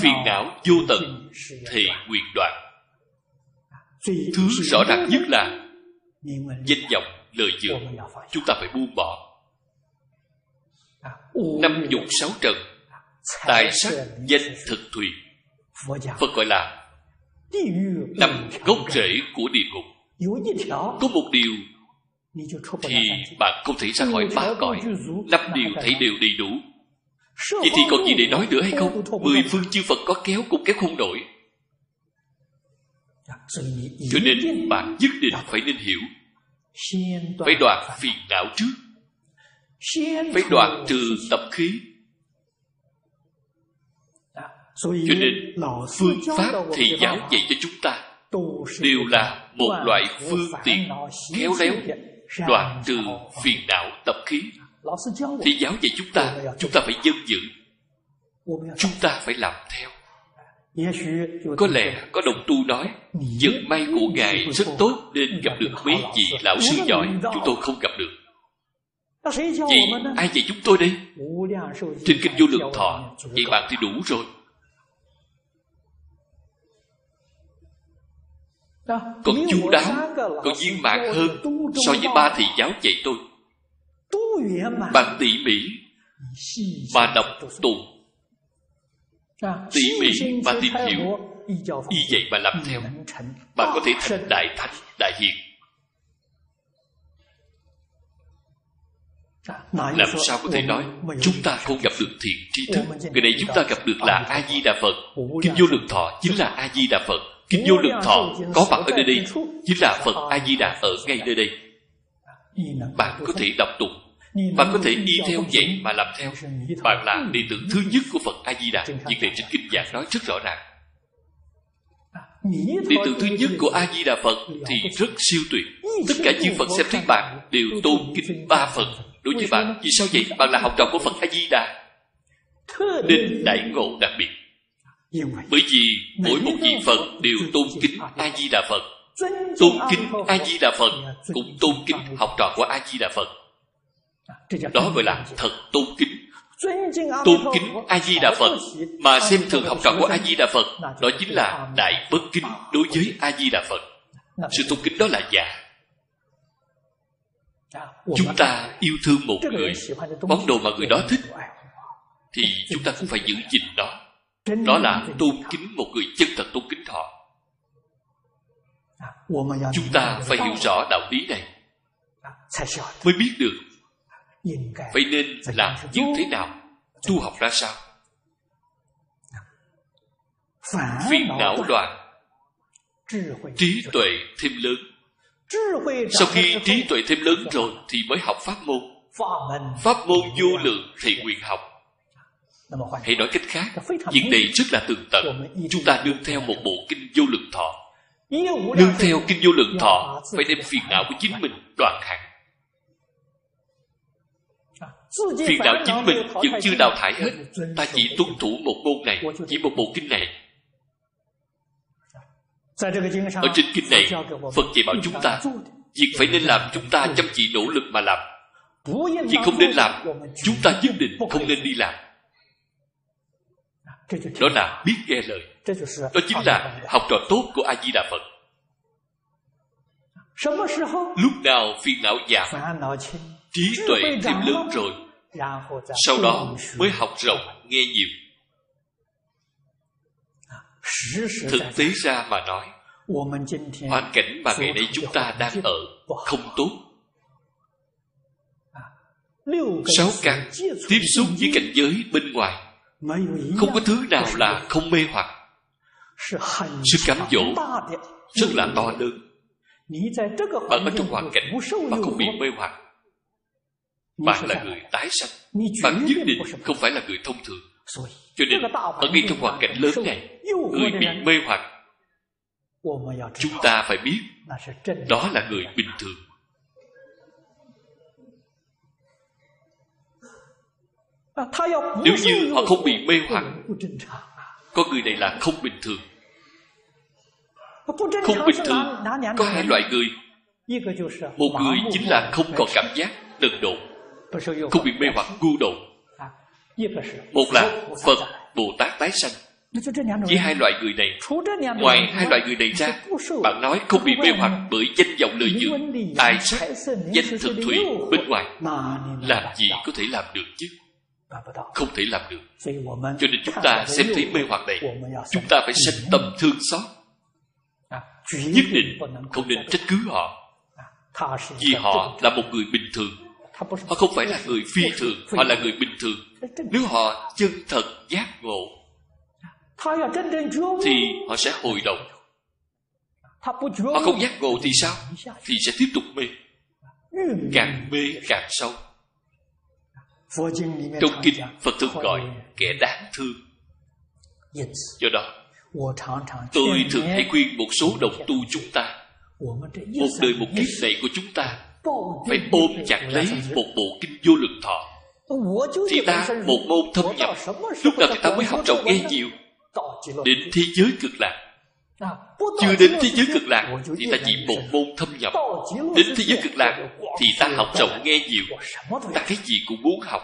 Phiền não vô tận thì quyền đoạn. Thứ rõ ràng nhất là danh vọng lời dường. chúng ta phải buông bỏ. Năm dục sáu trần tài sắc danh thực thùy. Phật gọi là nằm gốc rễ của địa ngục. có một điều thì bạn không thể ra khỏi ba cõi. năm điều thấy đều đầy đủ. vậy thì còn gì để nói nữa hay không mười phương chư phật có kéo cũng kéo không nổi. Cho nên bạn nhất định phải nên hiểu. Phải đoạn phiền não trước. Phải đoạn trừ tập khí cho nên phương pháp thầy giáo dạy cho chúng ta đều là một loại phương tiện khéo léo đoạn trừ phiền não tập khí. Thầy giáo dạy chúng ta chúng ta phải dân dự. Chúng ta phải làm theo. Có lẽ có đồng tu nói vận may của ngài rất tốt nên gặp được mấy vị lão sư giỏi chúng tôi không gặp được. Vậy ai dạy chúng tôi đây? Trên kinh vô lượng thọ vậy bạn thì đủ rồi còn chu đáo còn viên mãn hơn so với ba thầy giáo dạy tôi. Bạn tỉ mỉ mà đọc tụng tỉ mỉ mà tìm hiểu. Y vậy mà làm theo. bạn có thể thành đại thánh đại hiền. Làm sao có thể nói chúng ta không gặp được thiện tri thức. Người này chúng ta gặp được là a di đà phật. Kinh vô lượng thọ chính là a di đà phật kinh vô lượng thọ có mặt ở nơi đây chính là phật a di đà ở ngay nơi đây. Bạn có thể đọc tụng bạn có thể đi theo vậy mà làm theo. Bạn là đệ tử thứ nhất của phật a di đà việc này trên kinh giảng nói rất rõ ràng. Đệ tử thứ nhất của a di đà phật thì rất siêu tuyệt. Tất cả chư phật xem thấy bạn đều tôn kính ba phật. Đối với bạn, vì sao vậy? Bạn là học trò của phật a di đà nên đại ngộ đặc biệt bởi vì mỗi một vị phật đều tôn kính a di đà phật. Tôn kính a di đà phật cũng tôn kính học trò của a di đà phật. Đó gọi là thật tôn kính. Tôn kính a di đà phật mà xem thường học trò của a di đà phật, đó chính là đại bất kính đối với a di đà phật. Sự tôn kính đó là giả. Chúng ta yêu thương một người, món đồ mà người đó thích, thì chúng ta cũng phải giữ gìn đó đó là tôn kính một người chân thật tôn kính họ chúng ta phải hiểu rõ đạo lý này. Mới biết được vậy nên làm như thế nào tu học ra sao? Phiền não đoạn trí tuệ thêm lớn. Sau khi trí tuệ thêm lớn rồi thì mới học pháp môn. Pháp môn vô lượng thì nguyện học hay nói cách khác việc này rất là tường tận. chúng ta nương theo một bộ kinh vô lượng thọ. Nương theo kinh vô lượng thọ phải đem phiền não của chính mình đoạn hẳn. Phiền não chính mình vẫn chưa đào thải hết. ta chỉ tuân thủ một môn này chỉ một bộ kinh này. Ở trên kinh này phật dạy bảo chúng ta việc phải nên làm chúng ta chăm chỉ nỗ lực mà làm. Việc không nên làm chúng ta nhất định không nên đi làm đó là biết nghe lời。đó chính là học trò tốt của a di đà phật lúc nào phiền não giảm trí tuệ thêm lớn rồi sau đó mới học rộng nghe nhiều。thực tế ra mà nói hoàn cảnh mà ngày nay chúng ta đang ở không tốt。sáu căn tiếp xúc với cảnh giới bên ngoài không có thứ nào là không mê hoặc. Sự cám dỗ rất là to lớn. Bạn ở trong hoàn cảnh mà không bị mê hoặc. Bạn là người tái sanh. Bạn nhất định không phải là người thông thường. Cho nên ở ngay trong hoàn cảnh lớn này người bị mê hoặc chúng ta phải biết đó là người bình thường nếu như họ không bị mê hoặc có người này là không bình thường. Không bình thường có hai loại người. Một người chính là không còn cảm giác đần độn không bị mê hoặc ngu độn một là phật bồ tát tái sanh. Với hai loại người này ngoài hai loại người này ra bạn nói không bị mê hoặc bởi danh vọng lợi dưỡng tài sắc danh thực thủy bên ngoài. Làm gì có thể làm được chứ không thể làm được. cho nên chúng ta xem thấy mê hoặc này. chúng ta phải sanh tâm thương xót. Nhất định không nên trách cứ họ. Vì họ là một người bình thường. họ không phải là người phi thường họ là người bình thường. nếu họ chân thật giác ngộ thì họ sẽ hồi động họ không giác ngộ thì sao? thì sẽ tiếp tục mê. càng mê càng sâu trong kinh phật thường gọi kẻ đáng thương. Do đó tôi thường hay khuyên một số đồng tu chúng ta một đời một kiếp này của chúng ta phải ôm chặt lấy một bộ kinh vô lượng thọ. Thì ta một môn thâm nhập. Lúc nào thì ta mới học rộng nghe nhiều. Đến thế giới cực lạc chưa đến thế giới cực lạc thì ta chỉ một môn thâm nhập. Đến thế giới cực lạc thì ta học rộng nghe nhiều. Ta cái gì cũng muốn học.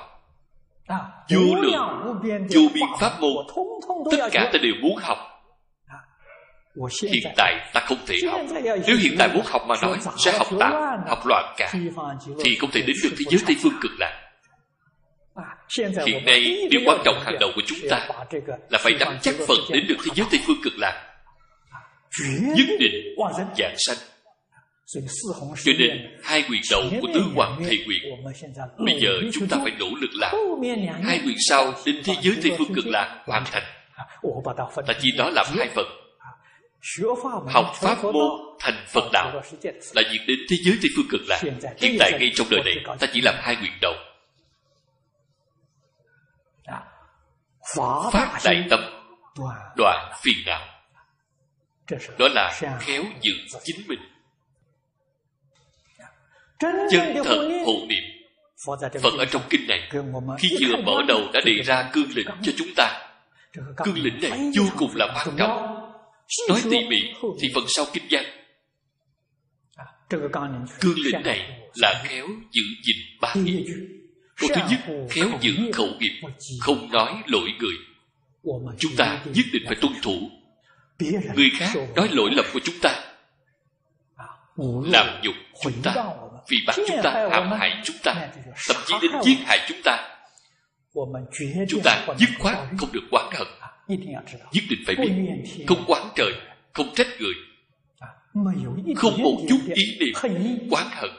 Vô lượng vô biên pháp môn tất cả ta đều muốn học. Hiện tại ta không thể học. Nếu hiện tại muốn học mà nói sẽ học tạm học loạn cả. Thì không thể đến được thế giới tây phương cực lạc. Hiện nay điều quan trọng hàng đầu của chúng ta là phải nắm chắc phần đến được thế giới tây phương cực lạc nhất định giảng sanh. Cho nên hai quyền đầu của tứ hoàng thầy quyền, bây giờ chúng ta phải nỗ lực làm. Hai quyền sau đến thế giới tây phương cực lạc hoàn thành. Ta chỉ đó làm hai phần. Học pháp môn thành phật đạo là việc đến thế giới tây phương cực lạc. Hiện tại ngay trong đời này, ta chỉ làm hai quyền đầu. Phát đại tâm, đoạn phiền não đó là khéo giữ chính mình. Chân thật hộ niệm. Phật ở trong kinh này khi vừa mở đầu đã đề ra cương lĩnh cho chúng ta. cương lĩnh này vô cùng là quan trọng. nói tỉ mỉ thì phần sau kinh văn. Cương lĩnh này là khéo giữ gìn ba nghĩa câu thứ nhất khéo giữ khẩu nghiệp không nói lỗi người. Chúng ta nhất định phải tuân thủ người khác nói lỗi lầm của chúng ta. Làm nhục chúng ta vì bắt chúng ta hãm hại chúng ta thậm chí đến giết hại chúng ta. Chúng ta dứt khoát không được quán hận. Nhất định phải biết không quán trời không trách người. Không một chút ý niệm quán hận.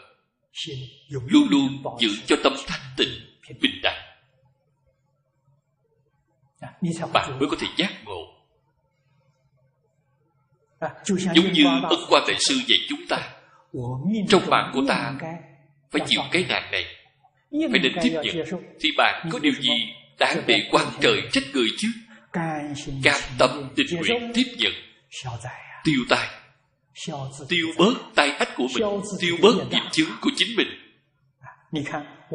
Luôn luôn giữ cho tâm thanh tịnh bình đẳng. Bạn mới có thể giác ngộ giống như ân quan đại sư dạy chúng ta trong mạng của ta phải chịu cái nạn này. Phải nên tiếp nhận thì bạn có điều gì đáng để quan trời trách người chứ? Cam tâm tình nguyện tiếp nhận. Tiêu tai. Tiêu bớt tai ách của mình. Tiêu bớt nghiệp chướng của chính mình.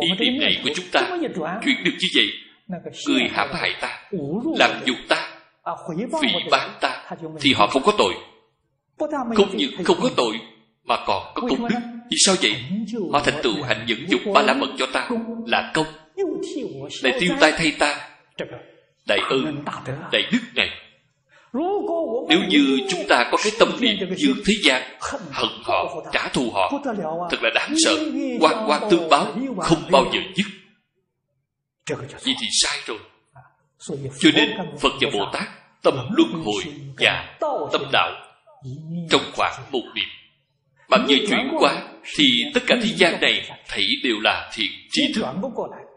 Ý niệm này của chúng ta chuyển được như vậy. Người hãm hại ta làm nhục ta phỉ bán ta thì họ không có tội không những không có tội mà còn có công đức. Vì sao vậy? Họ thành tựu hạnh nhẫn dục ba la mật cho ta là công. Lại tiêu tai thay ta. Đại ơn đại đức này. Nếu như chúng ta có cái tâm niệm như thế gian hận họ trả thù họ thật là đáng sợ. Quan quan tương báo không bao giờ dứt. Vậy thì sai rồi. Cho nên phật và bồ tát tâm luân hồi và tâm đạo trong khoảng một niệm bạn như chuyển qua thì tất cả thế gian này thấy đều là thiện trí thức.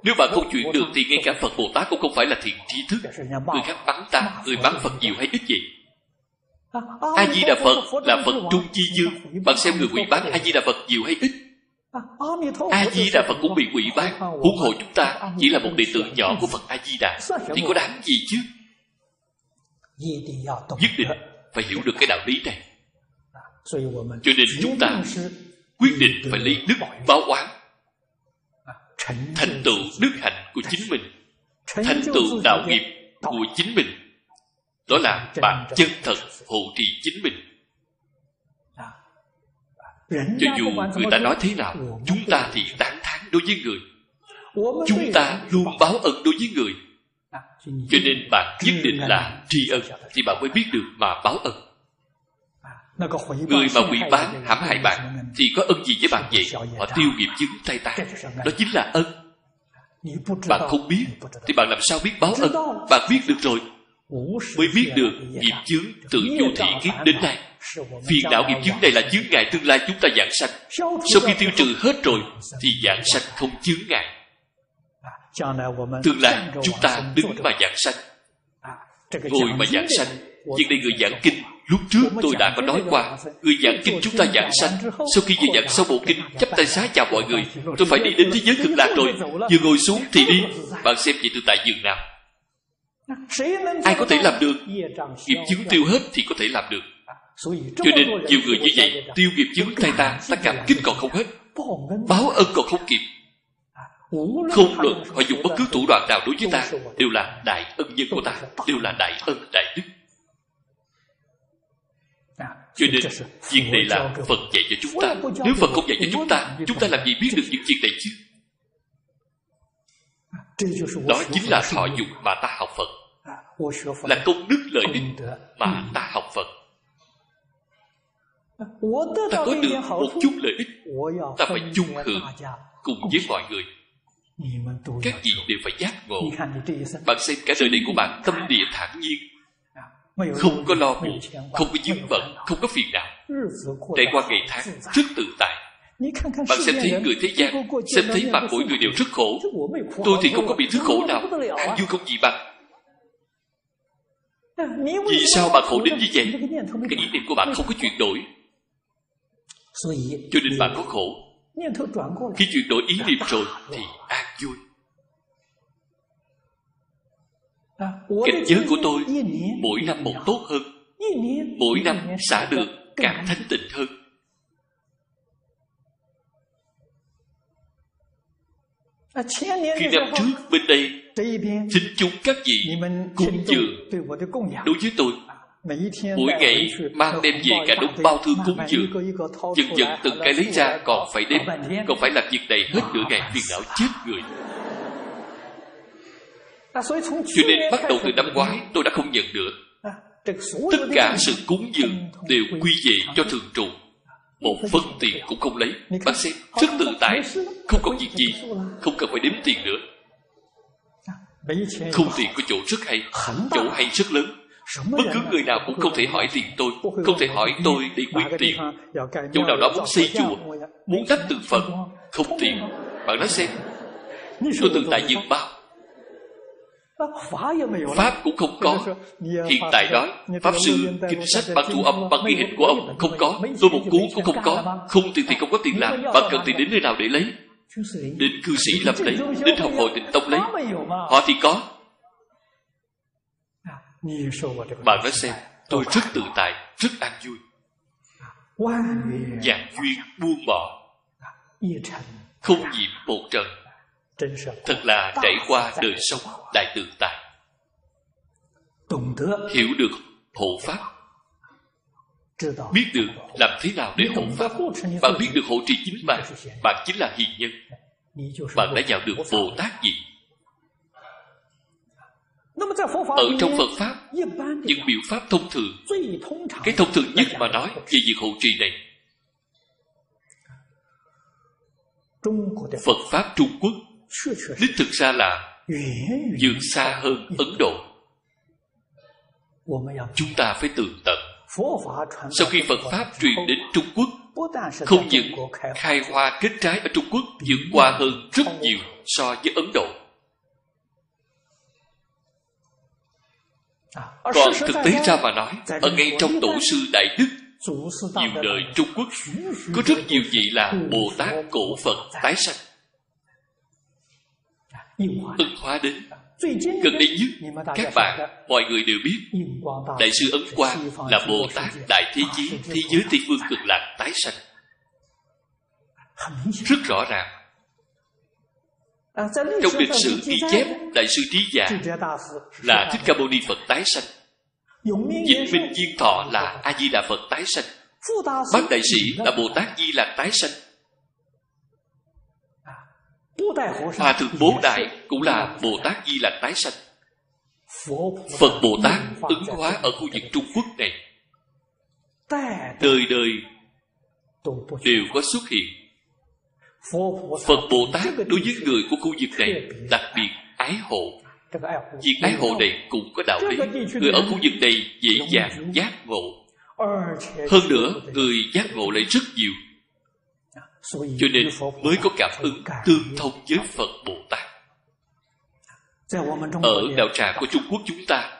Nếu bạn không chuyển được thì ngay cả phật bồ tát cũng không phải là thiện trí thức. Người khác bắn ta, người bắn phật nhiều hay ít vậy? A di đà phật là phật trung chi dương bạn xem người quỷ bán a di đà phật nhiều hay ít? A di đà phật cũng bị quỷ bán, huống hộ chúng ta chỉ là một đệ tử nhỏ của phật a di đà thì có đáng gì chứ? Nhất định phải hiểu được cái đạo lý này. cho nên chúng ta quyết định phải lấy đức báo oán. thành tựu đức hạnh của chính mình. Thành tựu đạo nghiệp của chính mình. Đó là bạn chân thật hộ trì chính mình. Cho dù người ta nói thế nào chúng ta thì tán thán đối với người. Chúng ta luôn báo ân đối với người cho nên bạn nhất định là tri ân thì bạn mới biết được mà báo ân. Người mà quỷ bán hãm hại bạn thì có ân gì với bạn vậy? Họ tiêu nghiệp chứng tay ta đó chính là ân. Bạn không biết, thì bạn làm sao biết báo ân? Bạn biết được rồi, mới biết được nghiệp chướng từ vô thị kiếp đến nay. Phiền não nghiệp chướng này là chướng ngại tương lai chúng ta dạng sanh. Sau khi tiêu trừ hết rồi, thì dạng sanh không chướng ngại tương lai chúng ta đứng mà dạng sanh. Ngồi mà dạng sanh. nhưng đây người giảng kinh Lúc trước tôi đã có nói qua. Người giảng kinh chúng ta giảng sanh. Sau khi vừa giảng xong bộ kinh Chấp tay xá chào mọi người. Tôi phải đi đến thế giới cực lạc rồi. Vừa ngồi xuống thì đi. Bạn xem vậy tôi tại giường nào. Ai có thể làm được? Nghiệp chứng tiêu hết thì có thể làm được. Cho nên nhiều người như vậy Tiêu nghiệp chứng thay ta Ta cảm kích còn không hết. Báo ân còn không kịp Không luận họ dùng bất cứ thủ đoạn nào đối với ta Đều là đại ân nhân của ta Đều là đại ân đại đức. Cho nên việc này là Phật dạy cho chúng ta. Nếu Phật không dạy cho chúng ta Chúng ta làm gì biết được những chuyện này chứ? Đó chính là thọ dụng mà ta học Phật. Là công đức lợi ích mà ta học Phật. Ta có được một chút lợi ích. Ta phải chung hưởng cùng với mọi người Các vị đều phải giác ngộ. Bạn xem cả đời này của bạn tâm địa thản nhiên. Không có lo buồn không có dướng bận không có phiền não. trải qua ngày tháng rất tự tại. Bạn xem thấy người thế gian xem thấy mặt mỗi người đều rất khổ. tôi thì không có bị thứ khổ nào an vui không gì bằng. Vì sao bạn khổ đến như vậy? cái ý niệm của bạn không có chuyển đổi. cho nên bạn có khổ khi chuyển đổi ý niệm rồi thì an vui. Cảnh giới của tôi mỗi năm một tốt hơn. Mỗi năm xả được càng thanh tịnh hơn. Khi năm trước bên đây Xin chúng các vị cung dường. Đối với tôi Mỗi ngày mang đem về cả đống bao thư cúng dường Dần dần từng cái lấy ra còn phải đem Còn phải làm việc này hết nửa ngày phiền não chết người cho nên bắt đầu từ năm ngoái tôi đã không nhận được Tất cả sự cúng dường đều quy về cho thường trụ Một phân tiền cũng không lấy Bác xem, rất tự tại Không còn việc gì Không cần phải đếm tiền nữa Không tiền có chỗ rất hay Chỗ hay rất lớn Bất cứ người nào cũng không thể hỏi tiền tôi Không thể hỏi tôi để quyên tiền. Chỗ nào đó muốn xây chùa Muốn đắp tượng Phật Không tiền. Bạn nói xem Tôi từng tại dường bao Pháp. Cũng không có. Hiện tại đó Pháp sư kinh sách bằng thu âm Bằng ghi hình của ông Không có Tôi một cuốn cũng không có. Không tiền thì không có tiền làm Bạn cần tiền đến nơi nào để lấy? Đến cư sĩ làm lấy Đến học hội tịnh tông lấy. Họ thì có Bạn nói xem Tôi rất tự tại Rất an vui. Dạng duyên buông bỏ. Không nhiễm một trận Thật là trải qua đời sống đại tự tại Hiểu được hộ Pháp. Biết được làm thế nào để hộ Pháp. Bạn biết được hộ trì chính bạn Bạn chính là hiền nhân. Bạn đã vào được Bồ Tát gì Ở trong Phật Pháp Những biểu Pháp thông thường Cái thông thường nhất mà nói Về việc hộ trì này. Phật Pháp Trung Quốc đích thực ra là vượt xa hơn ấn độ. chúng ta phải tường tận sau khi phật pháp truyền đến trung quốc không những khai hoa kết trái ở trung quốc vượt qua hơn rất nhiều so với ấn độ còn thực tế ra mà nói ở ngay trong tổ sư đại đức nhiều đời trung quốc có rất nhiều vị là bồ tát cổ phật tái sanh. Ân hóa đến gần đây nhất các bạn mọi người đều biết đại sư ấn quang là bồ tát đại thế chí thế giới tây phương cực lạc tái sanh. Rất rõ ràng. Trong lịch sử ghi chép. đại sư trí giả là thích ca mâu ni phật tái sanh dịch minh diên thọ là a di đà phật tái sanh. Bác đại sĩ là bồ tát di lạc tái sanh. Hòa thượng Bố Đại cũng là Bồ Tát Di Lạc tái sanh. Phật Bồ Tát ứng hóa ở khu vực Trung Quốc này. Đời đời đều có xuất hiện. Phật Bồ Tát đối với người của khu vực này đặc biệt ái hộ. Việc ái hộ này cũng có đạo lý. Người ở khu vực này dễ dàng giác ngộ. Hơn nữa, người giác ngộ lại rất nhiều. Cho nên mới có cảm ứng tương thông với Phật. Bồ Tát. Ở đạo tràng của Trung Quốc chúng ta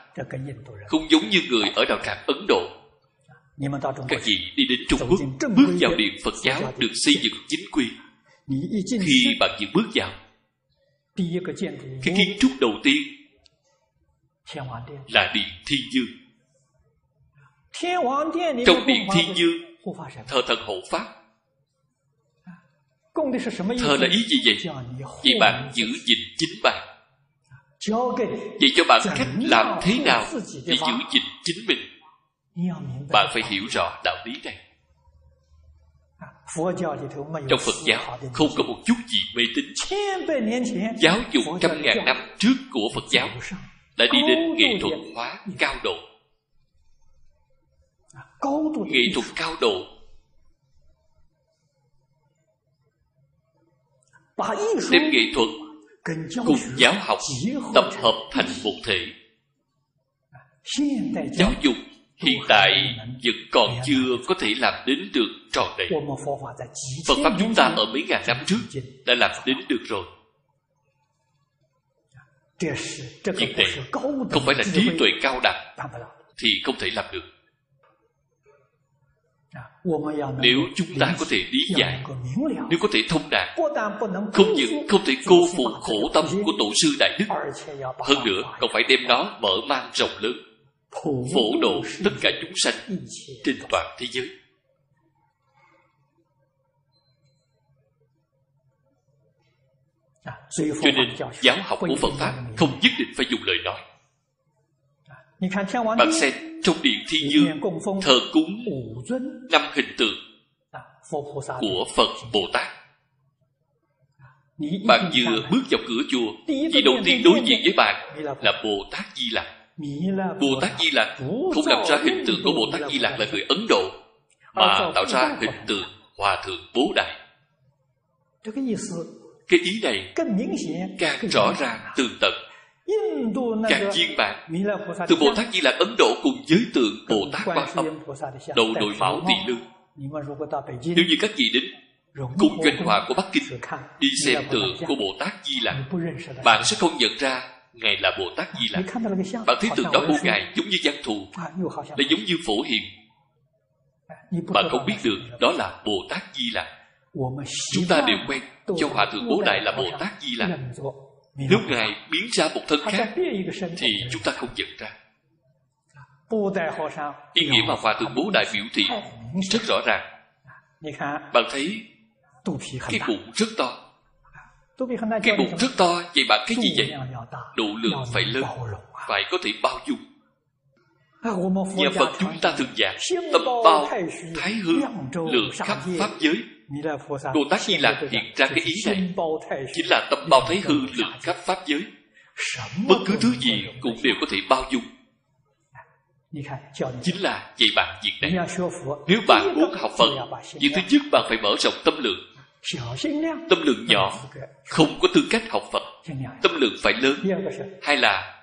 không giống như người ở đạo tràng Ấn Độ. các vị đi đến Trung Quốc bước vào điện Phật giáo được xây dựng chính quy. Khi bạn vừa bước vào cái kiến trúc đầu tiên là điện thiên dương. trong điện thiên dương thờ thần hộ pháp. thờ là ý gì vậy? vì bạn giữ gìn chính bạn. vậy cho bạn cách làm thế nào để giữ gìn chính mình? bạn phải hiểu rõ đạo lý này trong Phật giáo, không có một chút gì mê tín. Giáo dục trăm ngàn năm trước của Phật giáo Đã đi đến nghệ thuật hóa cao độ. Nghệ thuật cao độ Đem nghệ thuật cùng giáo học tập hợp thành một thể. Giáo dục hiện tại vẫn còn chưa có thể làm đến được tròn đầy phật pháp chúng ta ở mấy ngàn năm trước đã làm đến được rồi. Việc này không phải là trí tuệ cao đẳng thì không thể làm được. Nếu chúng ta có thể lý giải nếu có thể thông đạt không những không thể cô phụ khổ tâm của tổ sư đại đức hơn nữa còn phải đem nó mở mang rộng lớn phổ độ tất cả chúng sanh trên toàn thế giới. Cho nên giáo học của phật pháp không nhất định phải dùng lời nói. Bạn xem trong điện thiên dương thờ cúng năm hình tượng của phật bồ tát. Bạn vừa bước vào cửa chùa vị đầu tiên đối diện với bạn là bồ tát di lặc Bồ Tát Di Lặc không làm ra hình tượng của Bồ Tát Di Lặc là người Ấn Độ mà tạo ra hình tượng Hòa Thượng Bố Đại. Cái ý này càng rõ ràng tường tận. Càng viên bản từ Bồ Tát Di Lặc Ấn Độ cùng với tượng Bồ Tát Quan Âm đầu đội mão tỳ lương. Nếu như các vị đến cùng doanh hòa của Bắc Kinh đi xem tượng của Bồ Tát Di Lặc bạn sẽ không nhận ra Ngài là Bồ Tát Di Lặc. Bạn thấy tượng đó của Ngài. Giống như văn thù Là giống như phổ hiền. Bạn không biết được đó là Bồ Tát Di Lặc. Chúng ta đều quen cho Hòa Thượng Bố Đại là Bồ Tát Di Lặc. Nếu Ngài biến ra một thân khác Thì chúng ta không nhận ra. Ý nghĩa mà Hòa Thượng Bố Đại biểu thị rất rõ ràng. Bạn thấy cái bụng rất to cái bụng rất to Vậy bạn cái gì vậy? Độ lượng phải lớn Phải có thể bao dung. Nhà Phật chúng ta thường giảng Tâm bao thái hư Lượng khắp Pháp giới. Bồ Tát Di Lạc hiện ra cái ý này. Chính là tâm bao thái hư Lượng khắp Pháp giới. Bất cứ thứ gì cũng đều có thể bao dung. Chính là dạy bạn việc này. Nếu bạn muốn học Phật Việc thứ nhất bạn phải mở rộng tâm lượng Tâm lượng nhỏ Không có tư cách học Phật. Tâm lượng phải lớn Hay là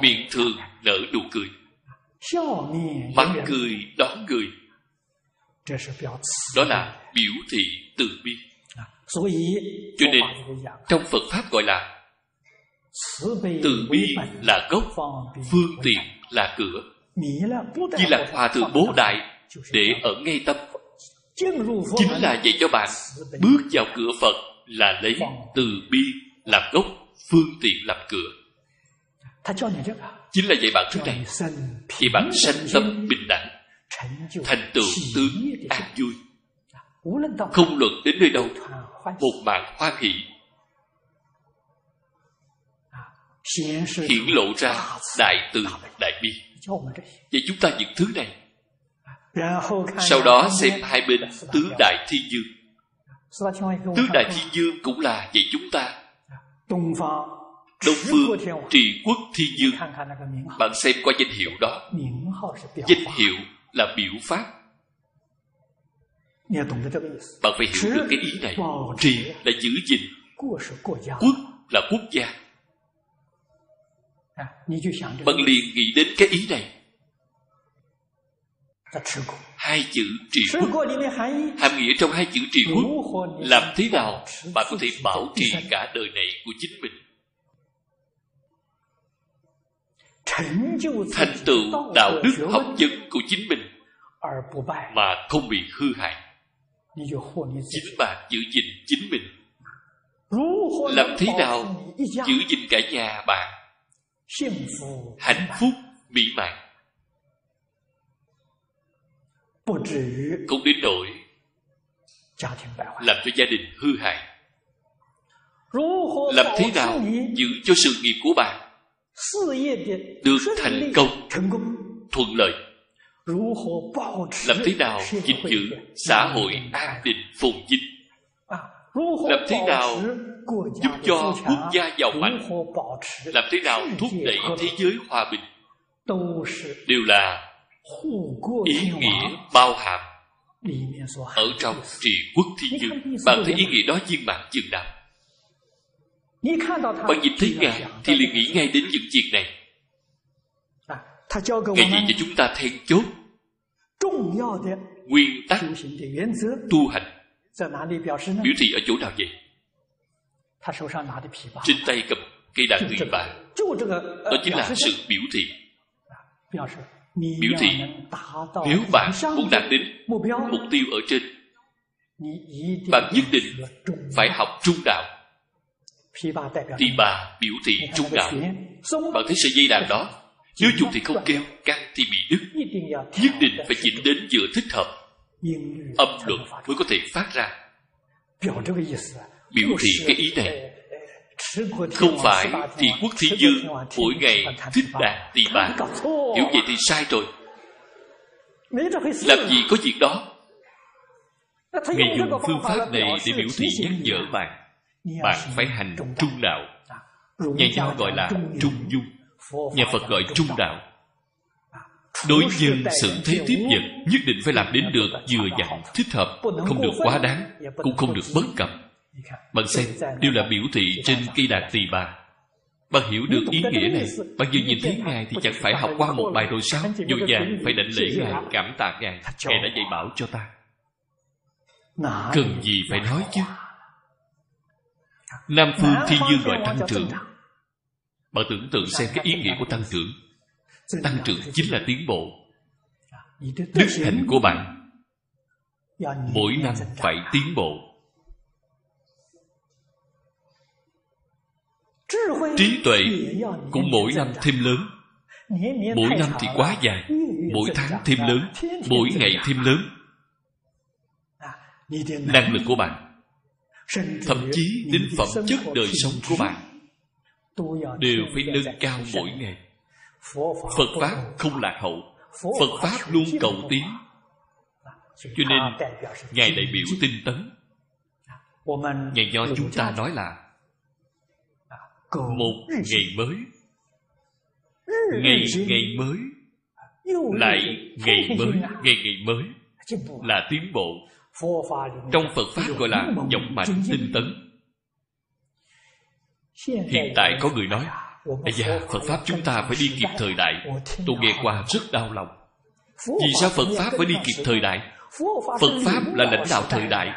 miệng thường nở nụ cười? Mắt cười đón người. Đó là biểu thị từ bi. Cho nên Trong Phật Pháp gọi là Từ bi là gốc Phương tiện là cửa. Như là Hòa Thượng Bố Đại Để ở ngay tâm chính là dạy cho bạn. Bước vào cửa phật là lấy từ bi, làm gốc, phương tiện làm cửa. Chính là dạy bạn thứ này thì bạn sanh tâm bình đẳng, thành tựu tướng an vui. Không luận đến nơi đâu, một mạng hoan hỷ. Hiển lộ ra đại từ, đại bi. Vậy chúng ta những thứ này sau đó xem hai bên tứ đại thiên dương. tứ đại thiên dương cũng là vậy chúng ta. Đông phương trì quốc thiên dương. Bạn xem qua danh hiệu đó. Danh hiệu là biểu pháp. Bạn phải hiểu được cái ý này. Trì là giữ gìn. Quốc là quốc gia. Bạn liền nghĩ đến cái ý này hai chữ trị quốc hàm nghĩa trong hai chữ trị quốc làm thế nào bạn có thể bảo trì cả đời này của chính mình? Thành tựu đạo đức học vấn của chính mình mà không bị hư hại. Chính bạn giữ gìn chính mình. Làm thế nào giữ gìn cả nhà bạn hạnh phúc mỹ mãn không đến nỗi làm cho gia đình hư hại. Làm thế nào giữ cho sự nghiệp của bạn được thành công thuận lợi? Làm thế nào gìn giữ xã hội an định phồn vinh? Làm thế nào giúp cho quốc gia giàu mạnh? làm thế nào thúc đẩy thế giới hòa bình? Đều là ý nghĩa bao hàm ở trong trị quốc thiên dương. bạn thấy ý nghĩa đó viên mãn chừng nào bạn nhìn thấy ngài thì liền nghĩ ngay đến những chuyện này. Ngài dạy cho chúng ta then chốt? Nguyên tắc tu hành. Biểu thị ở chỗ nào vậy? Trên tay cầm cây đàn tùy bà đó chính là sự biểu thị biểu thị, nếu bạn muốn đạt đến mục tiêu ở trên, bạn nhất định phải học trung đạo. Thì bà biểu thị trung đạo. Bạn thấy sợi dây đàn đó, nếu dùng thì không kêu căng thì bị đứt. Nhất định phải chỉnh đến giữa thích hợp, âm luật mới có thể phát ra. Biểu thị cái ý này không phải thì quốc thiên dương mỗi ngày thích đạt tỳ bà. Hiểu vậy thì sai rồi. Làm gì có việc đó? Ngài dùng phương pháp này để biểu thị nhắc nhở bạn. Bạn phải hành trung đạo. nhà giáo gọi là trung dung nhà phật gọi trung đạo. đối nhân sự thế tiếp nhận nhất định phải làm đến được vừa dặn thích hợp không được quá đáng cũng không được bất cập bạn xem đều là biểu thị trên cây đàn tỳ bà. Bạn hiểu được ý nghĩa này. Bạn vừa nhìn thấy ngài thì chẳng phải học qua một bài rồi sao? Dù dàng phải đảnh lễ ngài, cảm tạ ngài. Ngài đã dạy bảo cho ta. Cần gì phải nói chứ? Nam phương thiên dương gọi tăng trưởng. Bạn tưởng tượng xem cái ý nghĩa của tăng trưởng. Tăng trưởng chính là tiến bộ. Đức hạnh của bạn. Mỗi năm phải tiến bộ. Trí tuệ cũng mỗi năm thêm lớn. Mỗi năm thì quá dài. Mỗi tháng thêm lớn. Mỗi ngày thêm lớn. Năng lực của bạn. Thậm chí đến phẩm chất đời sống của bạn đều phải nâng cao mỗi ngày. Phật pháp không lạc hậu. Phật pháp luôn cầu tiến. Cho nên, ngài đại biểu tinh tấn. Ngài do chúng ta nói là một ngày mới. Ngày ngày mới. Lại ngày mới ngày ngày mới là tiến bộ. Trong phật pháp gọi là dòng mạnh tinh tấn. Hiện tại có người nói Ây da, Phật Pháp chúng ta phải đi kịp thời đại. Tôi nghe qua rất đau lòng. Vì sao Phật Pháp phải đi kịp thời đại? Phật Pháp là lãnh đạo thời đại.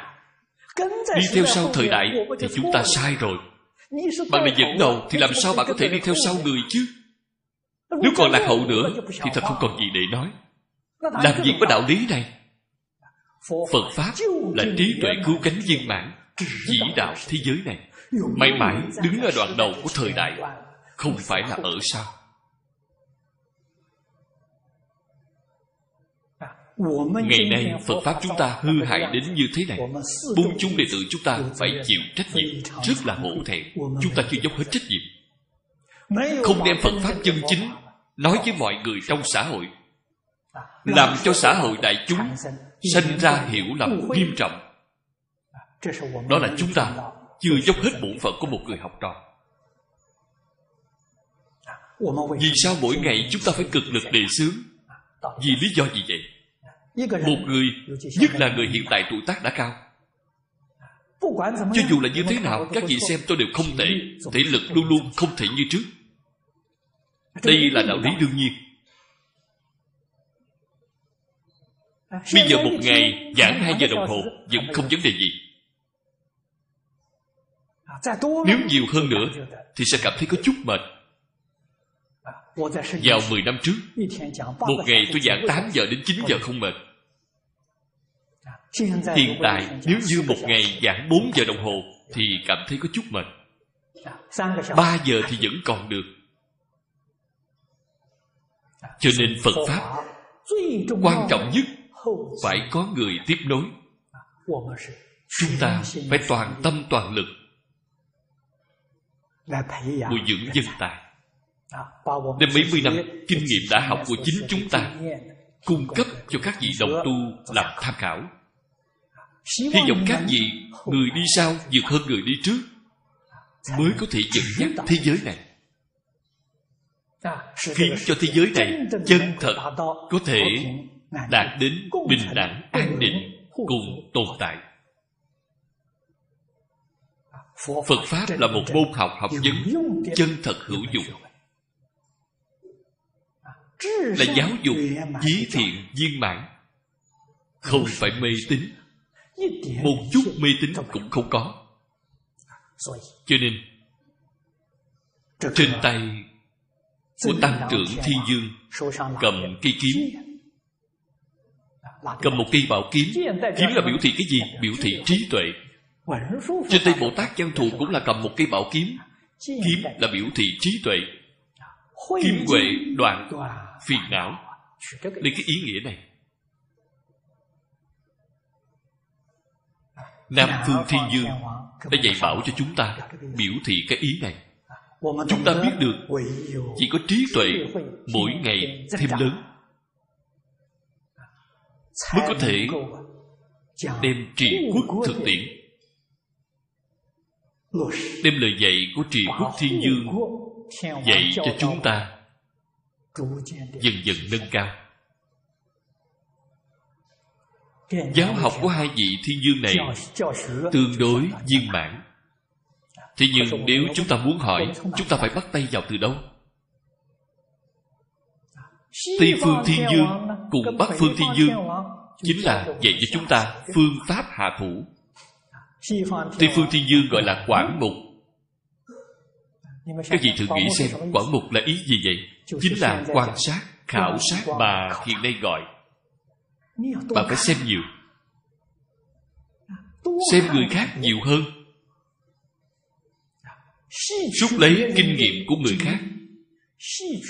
Đi theo sau thời đại Thì chúng ta sai rồi Bạn là dẫn đầu Thì làm sao bạn có thể đi theo sau người chứ? Nếu còn lạc hậu nữa Thì thật không còn gì để nói. Làm gì có đạo lý này. Phật Pháp là trí tuệ cứu cánh viên mãn Chỉ đạo thế giới này. Mãi mãi đứng ở đoạn đầu của thời đại Không phải là ở sau Ngày nay Phật Pháp chúng ta hư hại đến như thế này. Bốn chúng đệ tử chúng ta phải chịu trách nhiệm. Rất là hổ thẹn Chúng ta chưa dốc hết trách nhiệm. Không đem Phật Pháp chân chính Nói với mọi người trong xã hội. Làm cho xã hội đại chúng Sinh ra hiểu lầm nghiêm trọng. Đó là chúng ta Chưa dốc hết bổn phận của một người học trò. Vì sao mỗi ngày chúng ta phải cực lực đề xướng? Vì lý do gì vậy một người nhất là người hiện tại tuổi tác đã cao. Cho dù là như thế nào các vị xem tôi. Đều không tệ thể lực luôn luôn không thể như trước. Đây là đạo lý đương nhiên. Bây giờ một ngày giảng hai giờ đồng hồ vẫn không vấn đề gì. Nếu nhiều hơn nữa thì sẽ cảm thấy có chút mệt vào 10 năm trước Một ngày tôi giảng 8 giờ đến 9 giờ không mệt. Hiện tại nếu như một ngày giảng 4 giờ đồng hồ Thì cảm thấy có chút mệt. 3 giờ thì vẫn còn được. Cho nên Phật Pháp Quan trọng nhất Phải có người tiếp nối. Chúng ta phải toàn tâm toàn lực Bồi dưỡng dân tài Đem mấy mươi năm kinh nghiệm đã học của chính chúng ta Cung cấp cho các vị đồng tu làm tham khảo. Hy vọng các vị Người đi sau vượt hơn người đi trước Mới có thể dẫn dắt thế giới này. Khiến cho thế giới này chân thật Có thể đạt đến bình đẳng an định Cùng tồn tại. Phật Pháp là một môn học học vấn chân thật hữu dụng là giáo dục chí thiện viên mãn. Không phải mê tín. Một chút mê tín cũng không có. Cho nên trên tay của tăng trưởng thiên dương cầm cây kiếm. Cầm một cây bảo kiếm. Kiếm là biểu thị cái gì? Biểu thị trí tuệ. Trên tay bồ tát văn thù cũng là cầm một cây bảo kiếm. Kiếm là biểu thị trí tuệ. Kim huệ đoạn phiền não. Lấy cái ý nghĩa này. Nam phương thiên dương đã dạy bảo cho chúng ta biểu thị cái ý này. Chúng ta biết được chỉ có trí tuệ mỗi ngày thêm lớn mới có thể đem trì quốc thực tiễn. Đem lời dạy của trì quốc thiên dương dạy cho chúng ta dần dần nâng cao. Giáo học của hai vị thiên dương này tương đối viên mãn. Thế nhưng nếu chúng ta muốn hỏi, chúng ta phải bắt tay vào từ đâu? Tây phương thiên dương cùng bắc phương thiên dương chính là dạy cho chúng ta phương pháp hạ thủ. Tây phương thiên dương gọi là quảng mục các vị thử nghĩ xem quảng mục là ý gì vậy? chính là quan sát khảo sát mà hiện nay gọi. Bạn phải xem nhiều. Xem người khác nhiều hơn. Rút lấy kinh nghiệm của người khác.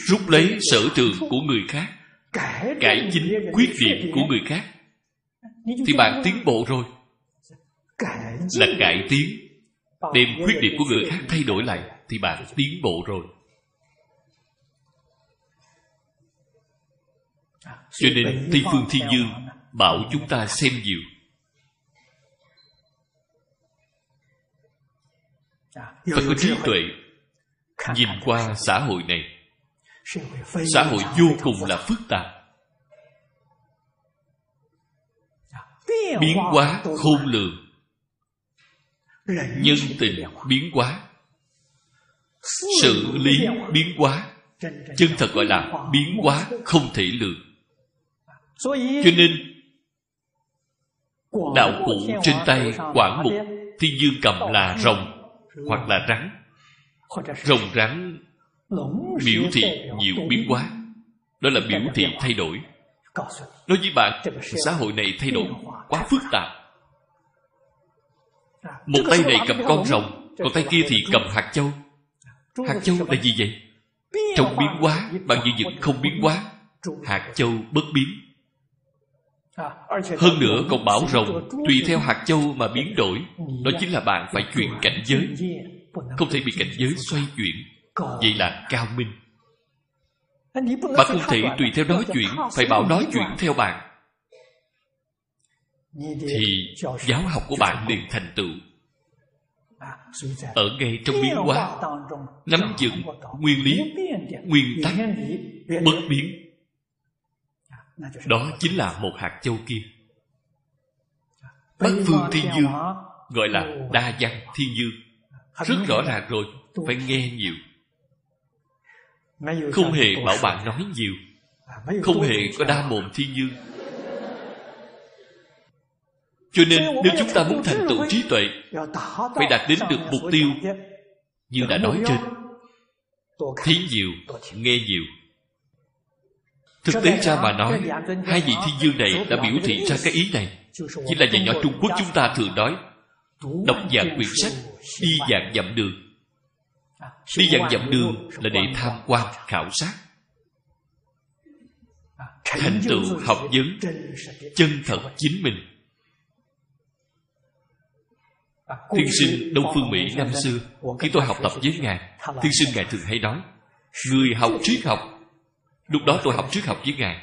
Rút lấy sở trường của người khác. Cải chính khuyết điểm của người khác. Thì bạn tiến bộ rồi. Là cải tiến đem khuyết điểm của người khác thay đổi lại thì bạn tiến bộ rồi. Cho nên tây phương thiên dương bảo chúng ta xem nhiều. Phải có trí tuệ nhìn qua xã hội này. xã hội vô cùng là phức tạp. Biến hóa khôn lường nhân tình biến hóa, sự lý biến hóa, chân thật gọi là biến hóa không thể lường. Cho nên, đạo cụ trên tay quảng mục thiên dương cầm là rồng hoặc là rắn. Rồng rắn biểu thị nhiều biến hóa. Đó là biểu thị thay đổi. Nói với bạn, xã hội này thay đổi quá phức tạp một tay này cầm con rồng còn tay kia thì cầm hạt châu. Hạt châu là gì vậy? Trong biến hóa bạn như dựng không biến hóa hạt châu bất biến. Hơn nữa còn bảo rồng tùy theo hạt châu mà biến đổi đó chính là bạn phải chuyển cảnh giới. không thể bị cảnh giới xoay chuyển. Vậy là cao minh. Bạn không thể tùy theo nói chuyện phải bảo nói chuyện theo bạn. Thì giáo học của bạn liền thành tựu ở ngay trong biến hóa nắm vững nguyên lý nguyên tắc bất biến. Đó chính là một hạt châu kia. Bắc phương thiên dương gọi là đa văn thiên dương. Rất rõ ràng rồi phải nghe nhiều. Không hề bảo bạn nói nhiều. Không hề có đa mồm thiên dương cho nên nếu chúng ta muốn thành tựu trí tuệ phải đạt đến được mục tiêu như đã nói trên. thấy nhiều nghe nhiều thực tế ra mà nói hai vị thiên dương này đã biểu thị ra cái ý này. Chỉ là nhà nhỏ Trung Quốc chúng ta thường nói Đọc dạng quyển sách Đi dạng dặm đường. Đi dạng dặm đường là để tham quan, khảo sát. Thành tựu học vấn Chân thật chính mình Thiên sinh Đông Phương Mỹ năm xưa Khi tôi học tập với Ngài, Thiên sinh Ngài thường hay nói, Người học triết học. Lúc đó tôi học triết học với Ngài.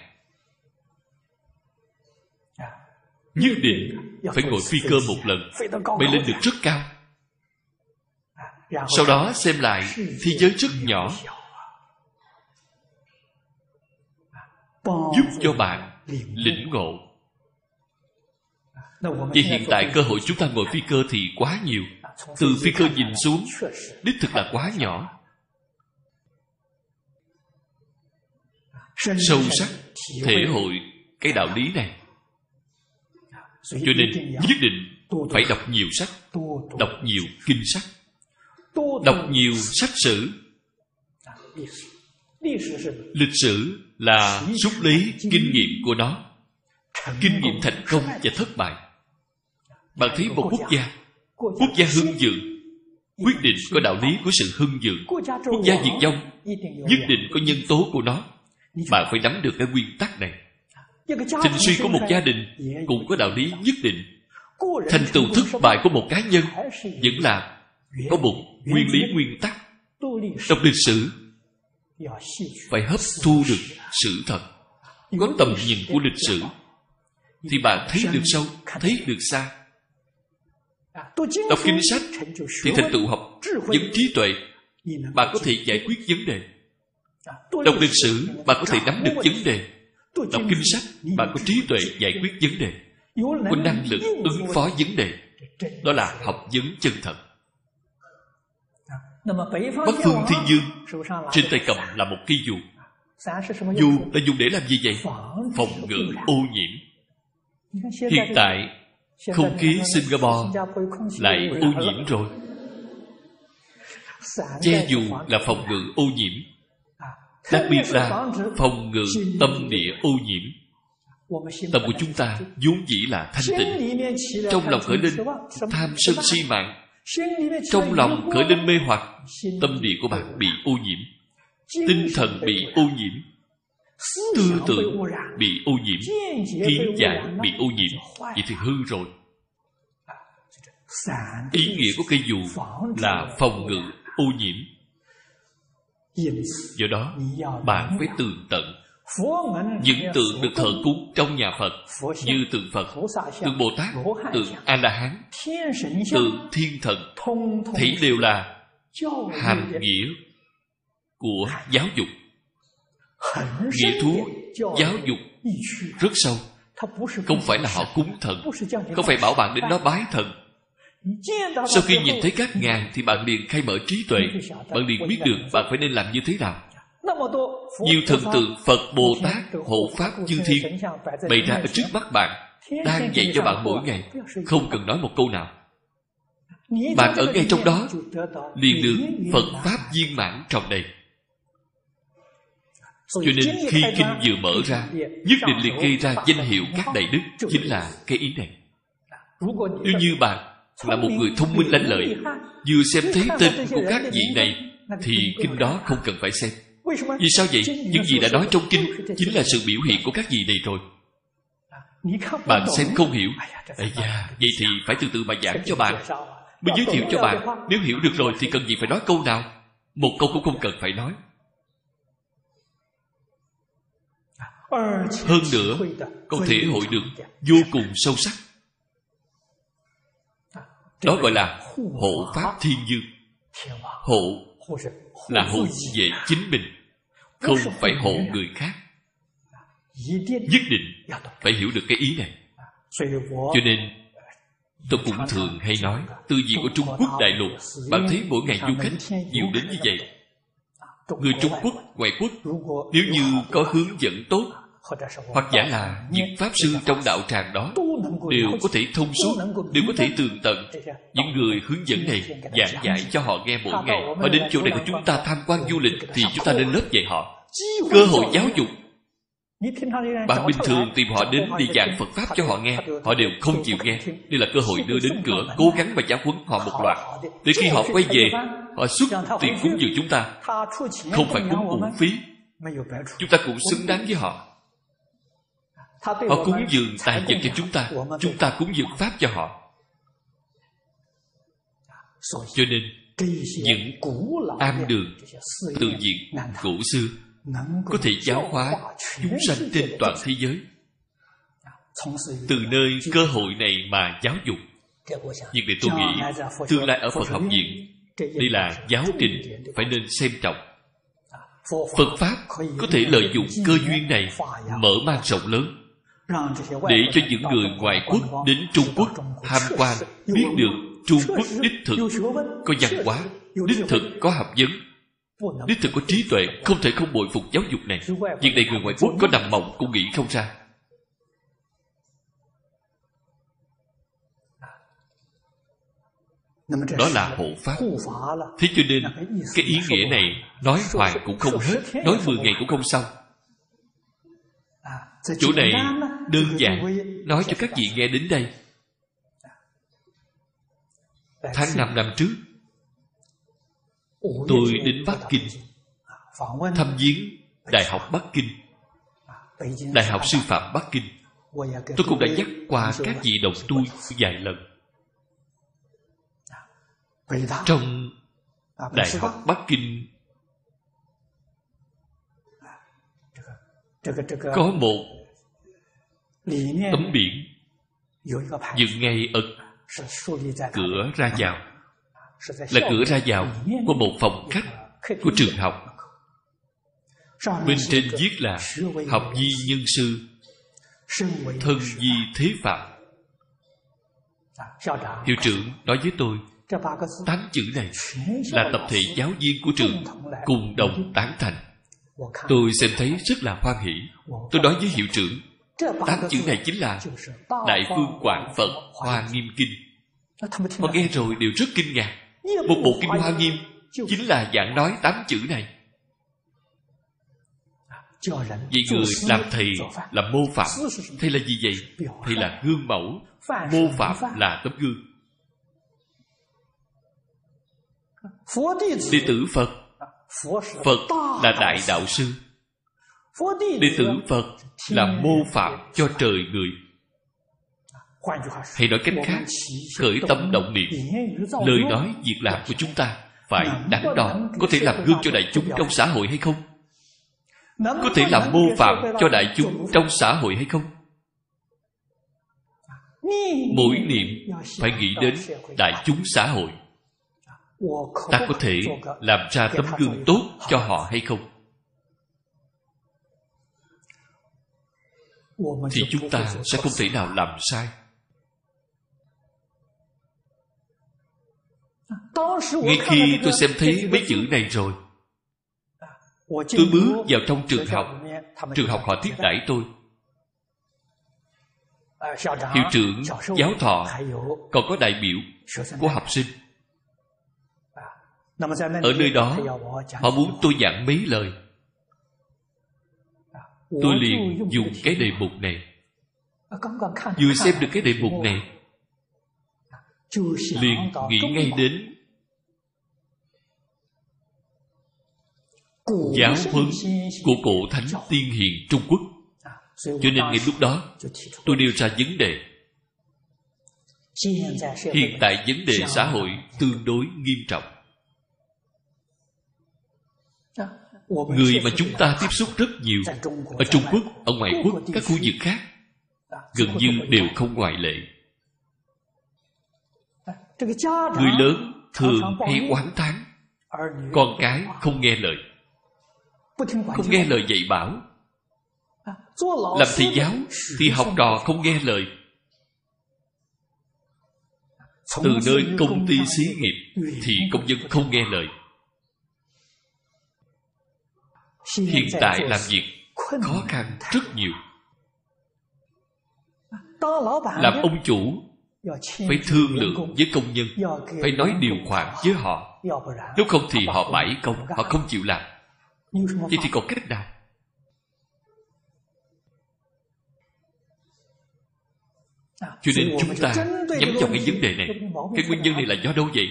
Nhất định phải ngồi phi cơ một lần, Bay lên được rất cao. Sau đó xem lại Thế giới rất nhỏ, Giúp cho bạn lĩnh ngộ. Vì hiện tại cơ hội chúng ta ngồi phi cơ thì quá nhiều. Từ phi cơ nhìn xuống Đích thực là quá nhỏ. Sâu sắc Thể hội cái đạo lý này. Cho nên nhất định phải đọc nhiều sách đọc nhiều kinh sách đọc nhiều sách sử. Lịch sử. Là rút lấy kinh nghiệm của nó. Kinh nghiệm thành công và thất bại bạn thấy một quốc gia. Quốc gia hưng dự, quyết định có đạo lý của sự hưng dự; quốc gia diệt vong. Nhất định có nhân tố của nó. Bạn phải nắm được cái nguyên tắc này. Trình suy của một gia đình cũng có đạo lý nhất định. Thành tựu thất bại của một cá nhân vẫn là có một nguyên lý nguyên tắc. Trong lịch sử phải hấp thu được sự thật, có tầm nhìn của lịch sử thì bạn thấy được sâu, thấy được xa. Đọc kinh sách thì thành tựu học vấn trí tuệ, bạn có thể giải quyết vấn đề. Đọc lịch sử, bạn có thể nắm được vấn đề Đọc kinh sách, bạn có trí tuệ giải quyết vấn đề, có năng lực ứng phó vấn đề. Đó là học vấn chân thật. Bắc phương thiên dương Trên tay cầm là một cây dù Dù là dùng để làm gì vậy? Phòng ngự ô nhiễm Hiện tại Không khí Singapore Lại ô nhiễm rồi. Che dù là phòng ngự ô nhiễm Đặc biệt là phòng ngự tâm địa ô nhiễm. Tâm của chúng ta vốn dĩ là thanh tịnh. Trong lòng khởi lên tham sân si mạng. Trong lòng khởi lên mê hoặc Tâm địa của bạn bị ô nhiễm. Tinh thần bị ô nhiễm Tư tưởng bị ô nhiễm Kiến giải bị ô nhiễm Vậy thì hư rồi. Ý nghĩa của cây dù là phòng ngự ô nhiễm. Do đó, bạn phải tường tận. Những tượng được thờ cúng trong nhà Phật như tượng Phật, tượng Bồ Tát, tượng A-la-hán, tượng thiên thần, thì đều là hàm nghĩa của giáo dục. Nghĩa thú giáo dục rất sâu. Không phải là họ cúng thần, không phải bảo bạn đến đó bái thần, sau khi nhìn thấy các ngàn Thì bạn liền khai mở trí tuệ Bạn liền biết được bạn phải nên làm như thế nào。Nhiều thần tượng Phật, Bồ Tát, Hộ Pháp, Chư Thiên Bày ra ở trước mắt bạn Đang dạy cho bạn mỗi ngày Không cần nói một câu nào。Bạn ở ngay trong đó liền được Phật Pháp viên mãn trong đây cho nên khi kinh vừa mở ra Nhất định liệt kê ra danh hiệu các đại đức Chính là cái ý này. Nếu như bạn là một người thông minh lanh lợi vừa xem thấy tên của các vị này thì kinh đó không cần phải xem. Vì sao vậy? Những gì đã nói trong kinh chính là sự biểu hiện của các vị này rồi. Bạn xem không hiểu. Ây da, vậy thì phải từ từ mà giảng cho bạn Mới giới thiệu cho bạn Nếu hiểu được rồi thì cần gì phải nói câu nào? Một câu cũng không cần phải nói Hơn nữa Có thể hội được vô cùng sâu sắc. Đó gọi là hộ pháp thiên dương. Hộ là hộ về chính mình, không phải hộ người khác. Nhất định phải hiểu được cái ý này. Cho nên, tôi cũng thường hay nói, tư duy của trung quốc đại lục bạn thấy mỗi ngày du khách nhiều đến như vậy người trung quốc ngoại quốc nếu như có hướng dẫn tốt hoặc giả là những pháp sư trong đạo tràng đó đều có thể thông suốt đều có thể tường tận. Những người hướng dẫn này giảng dạy cho họ nghe mỗi ngày. Họ đến chỗ này của chúng ta tham quan du lịch thì chúng ta lên lớp dạy họ. Cơ hội giáo dục bạn bình thường tìm họ đến đi giảng Phật Pháp cho họ nghe. Họ đều không chịu nghe. Đây là cơ hội đưa đến cửa Cố gắng mà giáo huấn họ một loạt. Để khi họ quay về Họ xuất tiền cúng dường chúng ta. Không phải cúng uổng phí Chúng ta cũng xứng đáng với họ. Họ cúng dường tài vật cho chúng ta. Chúng ta cúng dường Pháp cho họ. Cho nên Những am đường Tự diện cổ xưa có thể giáo hóa Chúng sanh trên toàn thế giới. Từ nơi cơ hội này mà giáo dục. Nhưng để tôi nghĩ Tương lai ở Phật học viện Đây là giáo trình Phải nên xem trọng. Phật Pháp có thể lợi dụng cơ duyên này Mở mang rộng lớn để cho những người ngoại quốc đến Trung Quốc tham quan biết được Trung Quốc đích thực có văn hóa, đích thực có học vấn, đích thực có trí tuệ, không thể không bội phục giáo dục này. Việc này người ngoại quốc có nằm mộng cũng nghĩ không ra. Đó là hộ pháp Thế cho nên Cái ý nghĩa này Nói hoài cũng không hết Nói 10 ngày cũng không xong Chỗ này đơn giản Nói cho các vị nghe đến đây Tháng 5 năm trước Tôi đến Bắc Kinh. Thăm viếng Đại học Bắc Kinh. Đại học Sư phạm Bắc Kinh. Tôi cũng đã nhắc qua các vị đồng tu vài lần. Trong Đại học Bắc Kinh Có một tấm biển dựng ngay ở cửa ra vào là cửa ra vào của một phòng khách của trường học. bên trên viết là học di nhân sư thân di thế phạm. hiệu trưởng nói với tôi tám chữ này là tập thể giáo viên của trường cùng đồng tán thành. tôi xem thấy rất là hoan hỷ. tôi nói với hiệu trưởng Tám chữ này chính là Đại Phương Quảng Phật Hoa Nghiêm Kinh. Họ nghe rồi đều rất kinh ngạc một bộ kinh Hoa Nghiêm Chính là giảng nói tám chữ này. Vì người làm thầy là mô phạm, Thầy là gì vậy? Thầy là gương mẫu, Mô phạm là tấm gương. Đệ tử Phật Phật là đại đạo sư. Đệ tử Phật là mô phạm cho trời người. Hay nói cách khác Khởi tâm động niệm Lời nói, việc làm của chúng ta Phải đắn đo Có thể làm gương cho đại chúng trong xã hội hay không? Có thể làm mô phạm cho đại chúng trong xã hội hay không? Mỗi niệm phải nghĩ đến đại chúng xã hội. Ta có thể làm ra tấm gương tốt cho họ hay không? Thì chúng ta sẽ không thể nào làm sai ngay khi tôi xem thấy mấy chữ này rồi tôi bước vào trong trường học. trường học họ tiếp đãi tôi. Hiệu trưởng giáo thọ còn có đại biểu của học sinh. Ở nơi đó họ muốn tôi giảng mấy lời. Tôi liền dùng cái đề mục này. Vừa xem được cái đề mục này liền nghĩ ngay đến giáo huấn của cổ thánh tiên hiền trung quốc. Cho nên ngay lúc đó tôi nêu ra vấn đề. Hiện tại vấn đề xã hội tương đối nghiêm trọng. Người mà chúng ta tiếp xúc rất nhiều Ở Trung Quốc, ở ngoại quốc, các khu vực khác Gần như đều không ngoại lệ Người lớn thường hay oán thán. Con cái không nghe lời. Không nghe lời dạy bảo. Làm thầy giáo Thì học trò không nghe lời. Từ nơi công ty xí nghiệp Thì công nhân không nghe lời. Hiện tại làm việc khó khăn rất nhiều. Làm ông chủ phải thương lượng với công nhân. Phải nói điều khoản với họ. Nếu không thì họ bãi công họ không chịu làm. Vậy thì còn cách nào? Cho nên chúng ta nhắm vào cái vấn đề này. Cái nguyên nhân này là do đâu vậy?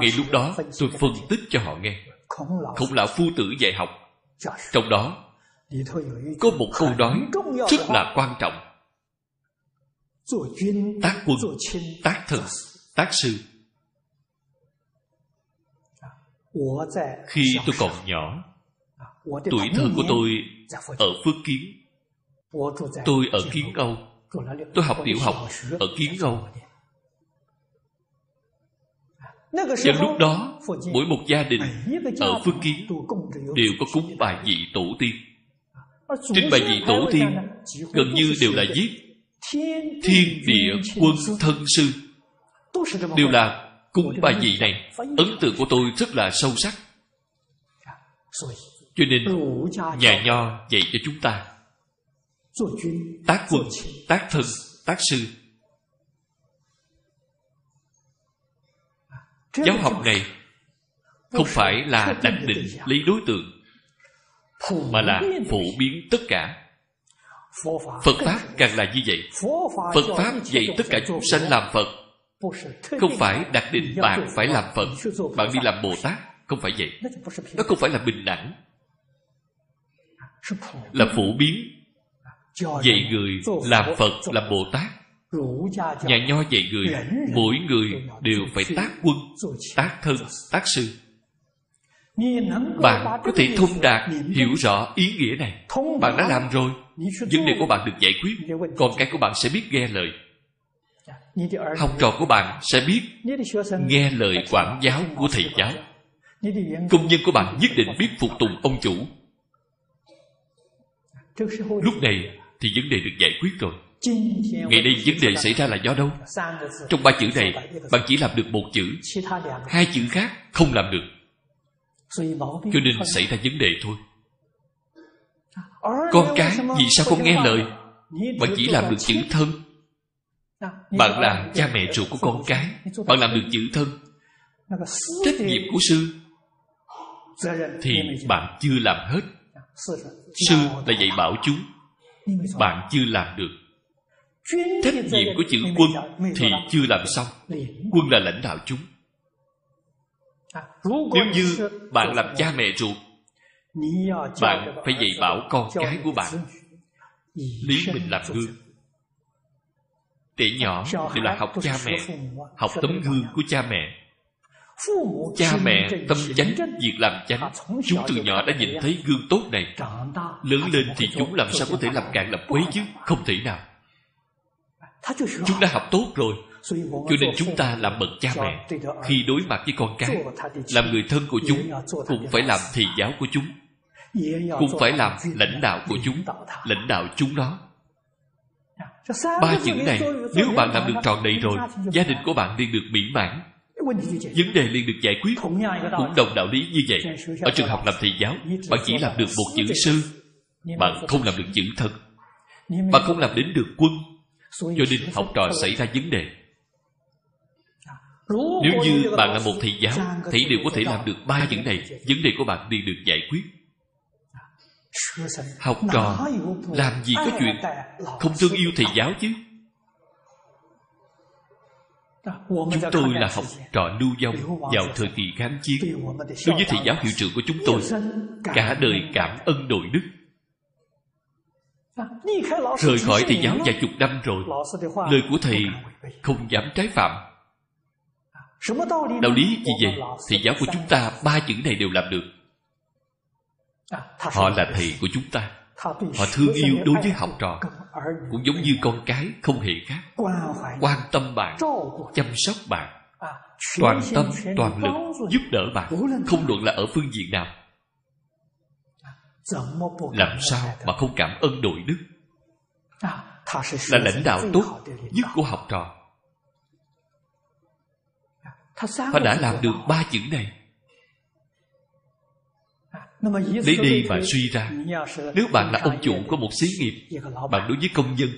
Ngay lúc đó tôi phân tích cho họ nghe. Khổng lão phu tử dạy học. Trong đó có một câu nói rất là quan trọng tác quân tác thần tác sư. Khi tôi còn nhỏ tuổi thơ của tôi ở phước kiến. Tôi ở kiến âu tôi học tiểu học ở kiến âu và lúc đó mỗi một gia đình ở phước kiến đều có cúng bài vị tổ tiên. Trên bài vị tổ tiên gần như đều là viết thiên địa quân thân sư. Đều là cúng bài vị này, ấn tượng của tôi rất là sâu sắc. Cho nên, nhà nho dạy cho chúng ta tác quân, tác thân, tác sư. Giáo học này không phải là đặt định lấy đối tượng, mà là phổ biến tất cả phật pháp càng là như vậy. Phật pháp dạy tất cả chúng sanh làm phật. Không phải đặt định bạn phải làm phật. bạn đi làm bồ tát không phải vậy. Nó không phải là bình đẳng. Là phổ biến. dạy người làm phật làm bồ tát. Nhà nho dạy người mỗi người đều phải tác quân tác thân tác sư bạn có thể thông đạt hiểu rõ ý nghĩa này. bạn đã làm rồi. Vấn đề của bạn được giải quyết. Con cái của bạn sẽ biết nghe lời. Học trò của bạn sẽ biết nghe lời quản giáo của thầy giáo. công nhân của bạn nhất định biết phục tùng ông chủ. Lúc này thì vấn đề được giải quyết rồi. Ngày nay vấn đề xảy ra là do đâu? Trong ba chữ này bạn chỉ làm được một chữ. Hai chữ khác không làm được cho nên xảy ra vấn đề thôi. Con cái vì sao không nghe lời? bạn chỉ làm được chữ thân. Bạn là cha mẹ ruột của con cái. bạn làm được chữ thân. Trách nhiệm của sư thì bạn chưa làm hết. Sư là dạy bảo chúng. Bạn chưa làm được. Trách nhiệm của chữ quân thì chưa làm xong. Quân là lãnh đạo chúng nếu như bạn làm cha mẹ ruột, bạn phải dạy bảo con cái của bạn lý mình làm gương. Trẻ nhỏ đều là học cha mẹ, học tấm gương của cha mẹ. Cha mẹ tâm chánh, việc làm chánh. Chúng từ nhỏ đã nhìn thấy gương tốt này. Lớn lên thì chúng làm sao có thể làm cạn làm quấy chứ? Không thể nào. Chúng đã học tốt rồi cho nên chúng ta làm bậc cha mẹ. khi đối mặt với con cái làm người thân của chúng cũng phải làm thầy giáo của chúng. Cũng phải làm lãnh đạo của chúng lãnh đạo chúng đó. Ba chữ này nếu bạn làm được tròn đầy rồi gia đình của bạn liền được mỹ mãn. Vấn đề liền được giải quyết. Cũng đồng đạo lý như vậy. Ở trường học làm thầy giáo bạn chỉ làm được một chữ sư. bạn không làm được chữ thân. Bạn không làm đến được quân. Cho nên học trò xảy ra vấn đề nếu như bạn là một thầy giáo thầy đều có thể làm được ba chữ này. Vấn đề của bạn liền được giải quyết. Học trò làm gì có chuyện không thương yêu thầy giáo chứ? Chúng tôi là học trò lưu vong vào thời kỳ kháng chiến. Đối với thầy giáo hiệu trưởng của chúng tôi cả đời cảm ơn đội đức. Rời khỏi thầy giáo vài chục năm rồi lời của thầy không dám trái phạm đạo lý gì vậy? thầy giáo của chúng ta ba chữ này đều làm được. Họ là thầy của chúng ta. Họ thương yêu đối với học trò. cũng giống như con cái không hề khác. Quan tâm bạn chăm sóc bạn. Toàn tâm toàn lực giúp đỡ bạn. Không luận là ở phương diện nào. Làm sao mà không cảm ơn đội đức? Là lãnh đạo tốt nhất của học trò họ đã làm được ba chữ này. Lấy đi mà suy ra. nếu bạn là ông chủ của một xí nghiệp bạn đối với công nhân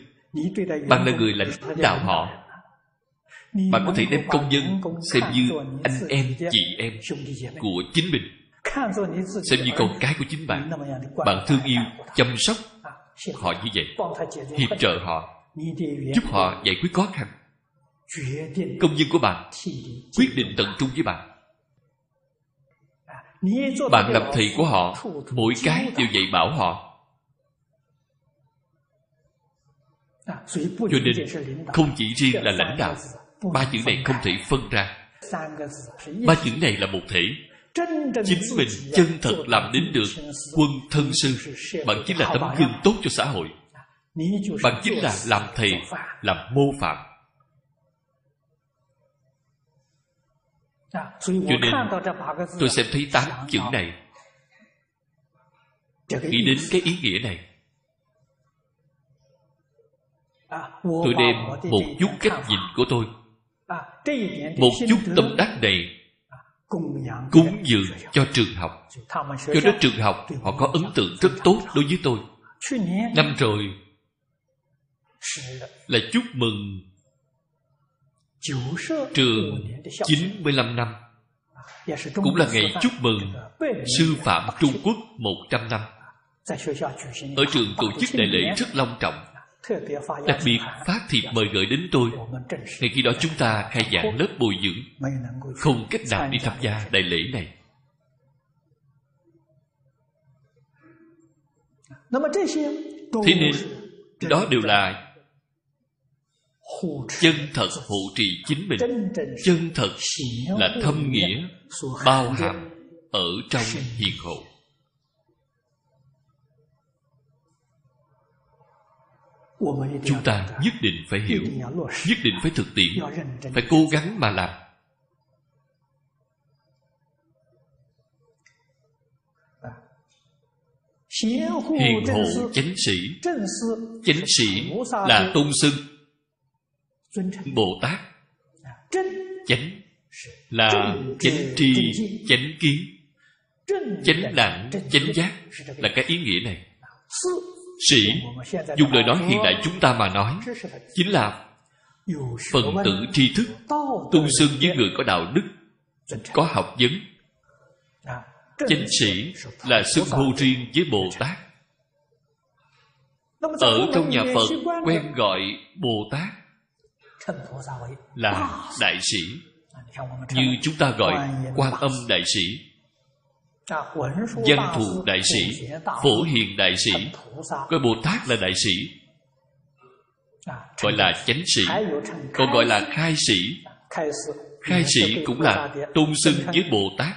bạn là người lãnh đạo họ. Bạn có thể đem công nhân xem như anh em chị em của chính mình. Xem như con cái của chính bạn. Bạn thương yêu chăm sóc họ như vậy. hiệp trợ họ. Giúp họ giải quyết khó khăn công dân của bạn quyết định tận trung với bạn. bạn làm thầy của họ mỗi cái đều dạy bảo họ. cho nên không chỉ riêng là lãnh đạo ba chữ này không thể phân ra. ba chữ này là một thể. chính mình chân thật làm đến được quân thân sư. bạn chính là tấm gương tốt cho xã hội. bạn chính là làm thầy làm mô phạm cho nên tôi xem thấy tám chữ này nghĩ đến cái ý nghĩa này tôi đem một chút cách nhìn của tôi một chút tâm đắc này cúng dường cho trường học。cho đến trường học họ có ấn tượng rất tốt đối với tôi。năm rồi là chúc mừng trường 95 năm, cũng là ngày chúc mừng sư phạm Trung Quốc 100 năm. Ở trường tổ chức đại lễ rất long trọng, Đặc biệt phát thiệp mời gửi đến tôi. Ngày khi đó chúng ta khai giảng lớp bồi dưỡng, Không cách nào đi tham gia đại lễ này. Thế nên, Đó đều là Chân thật hộ trì chính mình. Chân thật là thâm nghĩa Bao hàm Ở trong hiền hộ. Chúng ta nhất định phải hiểu nhất định phải thực tiễn phải cố gắng mà làm. Hiền hộ chánh sĩ. Chánh sĩ là tôn xưng bồ tát. Chánh là chánh tri chánh kiến chánh đẳng chánh giác là cái ý nghĩa này. Sĩ dùng lời nói hiện đại chúng ta mà nói chính là phần tử tri thức tu xưng với người có đạo đức có học vấn. Chánh sĩ là xưng hô riêng với bồ tát. Ở trong nhà phật quen gọi bồ tát là đại sĩ. Như chúng ta gọi quan âm đại sĩ. Văn thù đại sĩ. Phổ hiền đại sĩ. Coi Bồ Tát là đại sĩ. Gọi là chánh sĩ. Còn gọi là khai sĩ. Khai sĩ. Cũng là tôn xưng với Bồ Tát.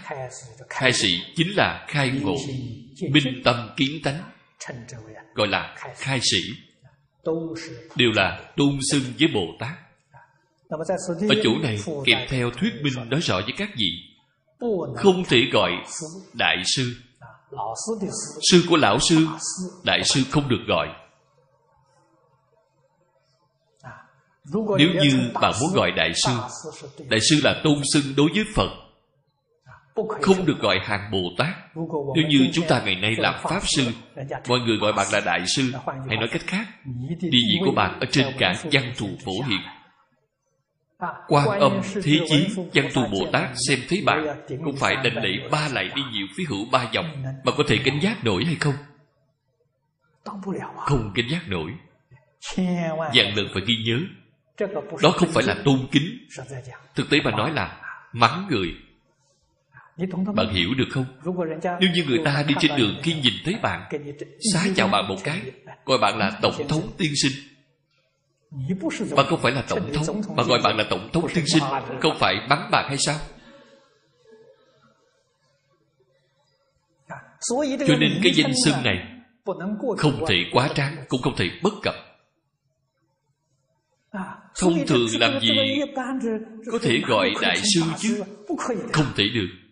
Khai sĩ chính là khai ngộ. Minh tâm kiến tánh. Gọi là khai sĩ. Đều là tôn xưng với Bồ Tát Ở chỗ này kèm theo thuyết minh nói rõ với các vị. Không thể gọi đại sư. Sư của lão sư đại sư không được gọi. Nếu như bạn muốn gọi đại sư đại sư là tôn xưng đối với phật. Không được gọi hàng bồ tát. Nếu như chúng ta ngày nay làm pháp sư mọi người gọi bạn là đại sư. Hay nói cách khác địa vị của bạn ở trên cả văn thù phổ hiền quan âm thế chí văn tu bồ tát xem thấy bạn cũng phải đành lễ ba lại đi nhiều phía hữu ba dòng. Mà có thể cảnh giác nổi hay không? Không cảnh giác nổi. Dạng lần phải ghi nhớ. Đó không phải là tôn kính. Thực tế mà nói là mắng người. Bạn hiểu được không? Nếu như người ta đi trên đường khi nhìn thấy bạn xá chào bạn một cái coi bạn là tổng thống tiên sinh bạn không phải là tổng thống Mà gọi bạn là tổng thống tiên sinh Không phải bắn bạn hay sao Cho nên cái danh xưng này Không thể quá tráng Cũng không thể bất cập Thông thường làm gì Có thể gọi đại sư chứ Không thể được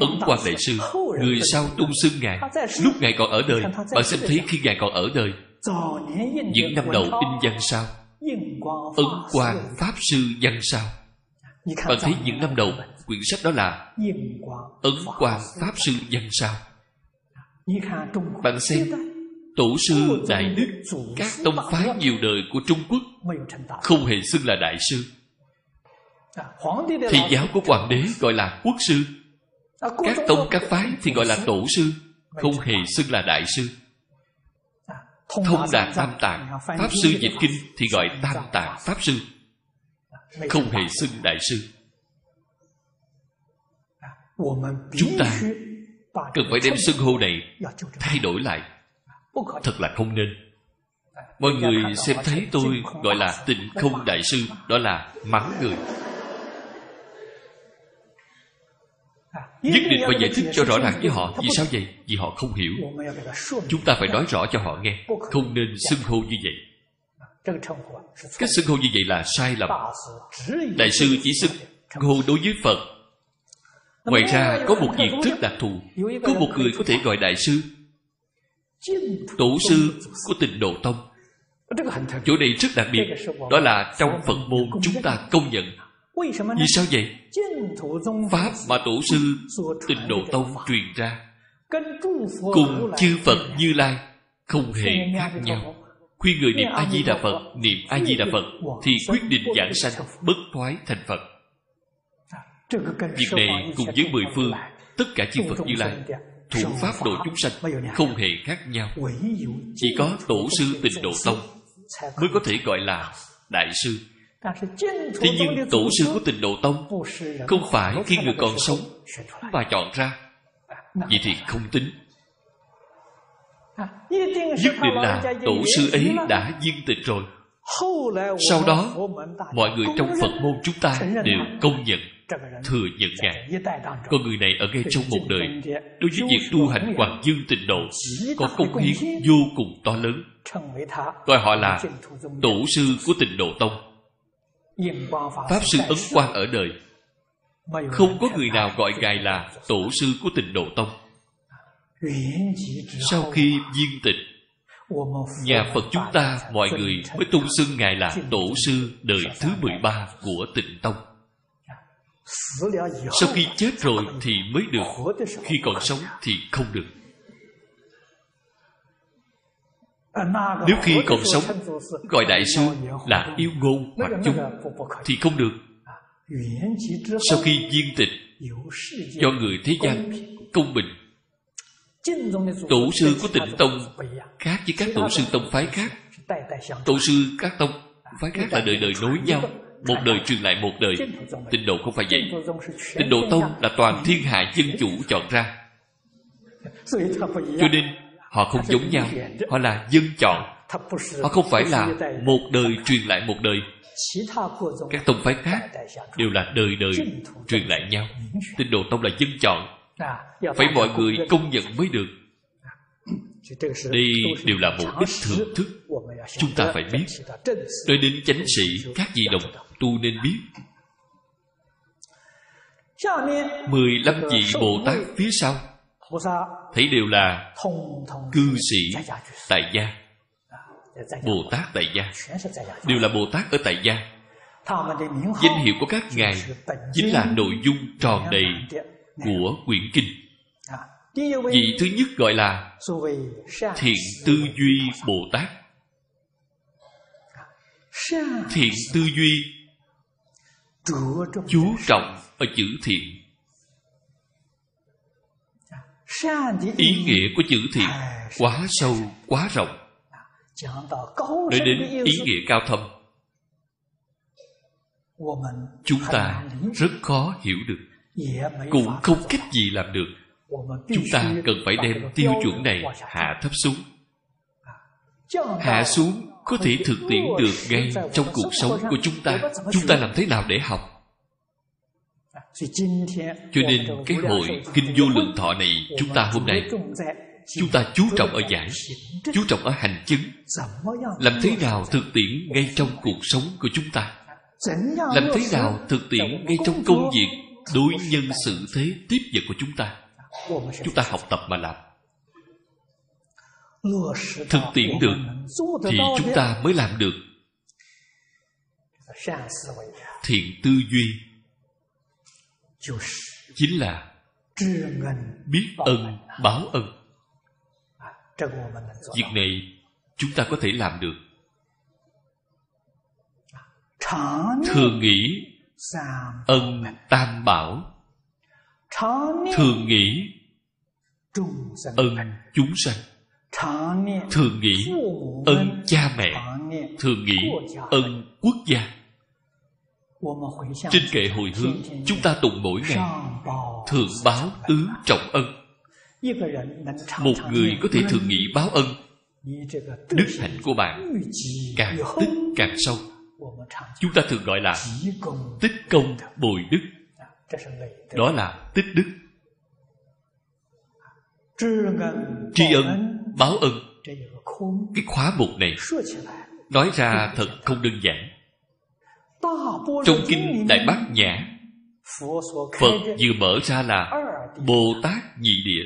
Ấn quan đại sư Người sau tung xưng Ngài Lúc Ngài còn ở đời Bạn xem thấy khi Ngài còn ở đời. Những năm đầu in văn sao Ấn quan Pháp Sư. văn sao. Bạn thấy những năm đầu Quyển sách đó là Ấn quan Pháp Sư. Văn sao. Bạn xem Tổ sư Đại Đức Các tông phái nhiều đời của Trung Quốc Không hề xưng là Đại sư. Thì giáo của Hoàng đế gọi là Quốc sư các tông các phái thì gọi là tổ sư không hề xưng là đại sư. Thông đạt tam tạng pháp sư dịch kinh thì gọi tam tạng pháp sư. Không hề xưng đại sư. Chúng ta cần phải đem xưng hô này thay đổi lại. Thật là không nên. Mọi người xem thấy tôi gọi là tình không đại sư đó là mắng người nhất định phải giải thích cho rõ ràng với họ. vì sao vậy? Vì họ không hiểu. Chúng ta phải nói rõ cho họ nghe. Không nên xưng hô như vậy. Cái xưng hô như vậy là sai lầm. Đại sư chỉ xưng hô đối với phật. Ngoài ra có một việc rất đặc thù. Có một người có thể gọi đại sư tổ sư của tịnh độ tông. Chỗ này rất đặc biệt. Đó là trong phật môn chúng ta công nhận vì sao vậy? pháp mà tổ sư tịnh độ tông truyền ra cùng chư phật như lai không hề khác nhau. Khuyên người niệm a di đà phật niệm a di đà phật thì quyết định giảng sanh bất thoái thành phật. Việc này cùng với mười phương tất cả chư phật như lai thủ pháp độ chúng sanh không hề khác nhau. Chỉ có tổ sư tịnh độ tông mới có thể gọi là đại sư thế nhưng tổ sư của tịnh độ tông không phải khi người còn sống mà chọn ra. Vậy thì không tính. Nhất định là tổ sư ấy đã viên tịch rồi. Sau đó mọi người trong phật môn chúng ta đều công nhận thừa nhận ngài. con người này ở ngay trong một đời đối với việc tu hành hoàng dương tịnh độ có công hiến vô cùng to lớn. Gọi họ là tổ sư của tịnh độ tông pháp sư ấn quang ở đời. Không có người nào gọi ngài là tổ sư của tịnh độ tông. Sau khi viên tịch nhà phật chúng ta mọi người mới tung xưng ngài là tổ sư đời thứ 13 của tịnh tông. Sau khi chết rồi thì mới được. khi còn sống thì không được nếu khi còn sống gọi đại sư là yêu ngôn hoặc chung thì không được. Sau khi viên tịch cho người thế gian công bình tổ sư của tịnh tông khác với các tổ sư tông phái khác. Tổ sư các tông phái khác là đời đời nối nhau. Một đời truyền lại một đời. Tịnh độ không phải vậy. Tịnh độ tông là toàn thiên hạ dân chủ chọn ra. Cho nên họ không giống nhau. Họ là dân chọn. Họ không phải là một đời truyền lại một đời. Các tông phái khác đều là đời đời truyền lại nhau. Tinh đồ tông là dân chọn. Phải mọi người công nhận mới được. Đây đều là một đích thưởng thức. Chúng ta phải biết nói đến chánh sĩ các vị đồng tu nên biết. Mười lăm vị bồ tát phía sau thấy đều là cư sĩ tại gia. Bồ tát tại gia. Đều là bồ tát ở tại gia. Danh hiệu của các ngài chính là nội dung tròn đầy của quyển kinh. Vị thứ nhất gọi là thiện tư duy bồ tát. Thiện tư duy chú trọng ở chữ thiện ý nghĩa của chữ thiện quá sâu quá rộng. Nói đến ý nghĩa cao thâm. Chúng ta rất khó hiểu được. Cũng không cách gì làm được. Chúng ta cần phải đem tiêu chuẩn này hạ thấp xuống. Hạ xuống có thể thực tiễn được ngay trong cuộc sống của chúng ta. Chúng ta làm thế nào để học cho nên cái hội kinh vô lượng thọ này chúng ta hôm nay chúng ta chú trọng ở giải chú trọng ở hành chứng. Làm thế nào thực tiễn ngay trong cuộc sống của chúng ta? Làm thế nào thực tiễn ngay trong công việc đối nhân xử thế tiếp vật của chúng ta? Chúng ta học tập mà làm. Thực tiễn được thì chúng ta mới làm được. Thiện tư duy chính là biết ân báo ân việc này chúng ta có thể làm được. Thường nghĩ ân tam bảo. Thường nghĩ ân chúng sanh. Thường nghĩ ân cha mẹ. Thường nghĩ ân quốc gia trên kệ hồi hướng chúng ta tụng mỗi ngày. Thượng báo tứ trọng ân. Một người có thể thường nghĩ báo ân. Đức hạnh của bạn càng tích càng sâu. chúng ta thường gọi là tích công bồi đức. Đó là tích đức. Tri ân báo ân. Cái khóa mục này nói ra thật không đơn giản trong kinh đại bát nhã phật vừa mở ra là bồ tát nhị địa.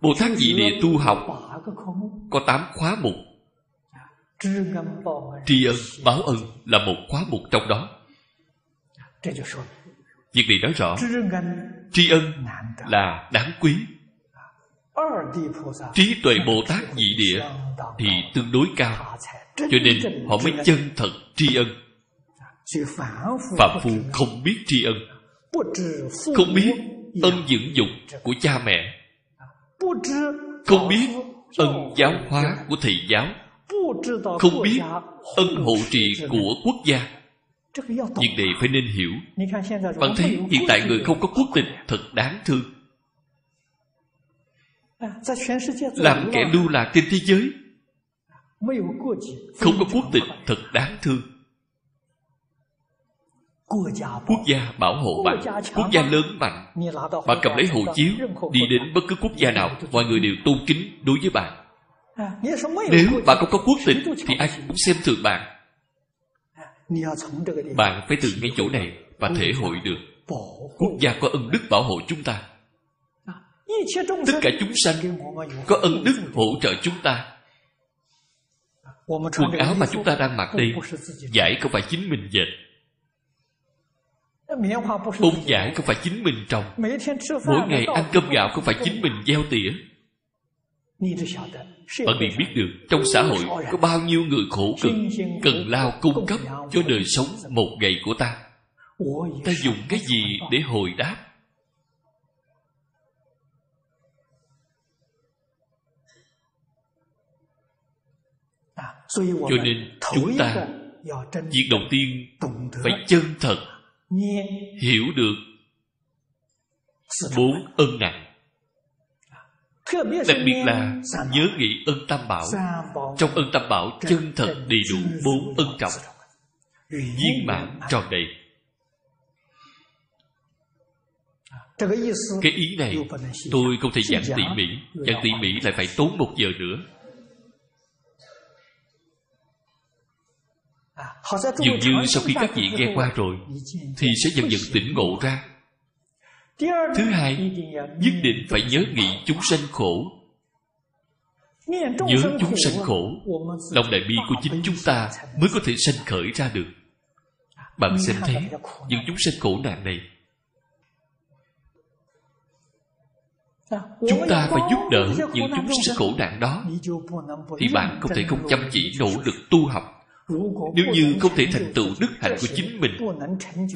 Bồ tát nhị địa tu học có tám khóa mục. Tri ân báo ân là một khóa mục trong đó. Việc này nói rõ tri ân là đáng quý. Trí tuệ bồ tát nhị địa thì tương đối cao cho nên họ mới chân thật tri ân. Phạm phu không biết tri ân. Không biết ân dưỡng dục của cha mẹ. Không biết ân giáo hóa của thầy giáo. Không biết ân hộ trì của quốc gia. Việc này phải nên hiểu. Bạn thấy hiện tại người không có quốc tịch thật đáng thương. Làm kẻ lưu lạc trên thế giới không có quốc tịch thật đáng thương. quốc gia bảo hộ bạn quốc gia lớn mạnh. Bạn cầm lấy hộ chiếu đi đến bất cứ quốc gia nào mọi người đều tôn kính đối với bạn. nếu bạn không có quốc tịch thì ai cũng xem thường bạn. bạn phải từ ngay chỗ này và thể hội được. Quốc gia có ân đức bảo hộ chúng ta. Tất cả chúng sanh có ân đức hỗ trợ chúng ta quần áo mà chúng ta đang mặc đây giải không phải chính mình dệt bông giải không phải chính mình trồng. mỗi ngày ăn cơm gạo không phải chính mình gieo tỉa. bạn liền biết được trong xã hội có bao nhiêu người khổ cực cần lao cung cấp cho đời sống một ngày của ta. Ta dùng cái gì để hồi đáp cho nên chúng ta việc đầu tiên phải chân thật hiểu được bốn ân nặng. Đặc biệt là nhớ nghĩ ân tam bảo. Trong ân tam bảo chân thật đầy đủ bốn ân trọng viên mãn tròn đầy. Cái ý này tôi không thể giảng tỉ mỉ. giảng tỉ mỉ lại phải tốn một giờ nữa dường như sau khi các vị nghe qua rồi thì sẽ dần dần tỉnh ngộ ra. Thứ hai nhất định phải nhớ nghĩ chúng sanh khổ. Nhớ chúng sanh khổ. lòng đại bi của chính chúng ta mới có thể sanh khởi ra được. Bạn xem thấy những chúng sanh khổ nạn này. Chúng ta phải giúp đỡ những chúng sanh khổ nạn đó. Thì bạn không thể không chăm chỉ nỗ lực tu học nếu như không thể thành tựu đức hạnh của chính mình,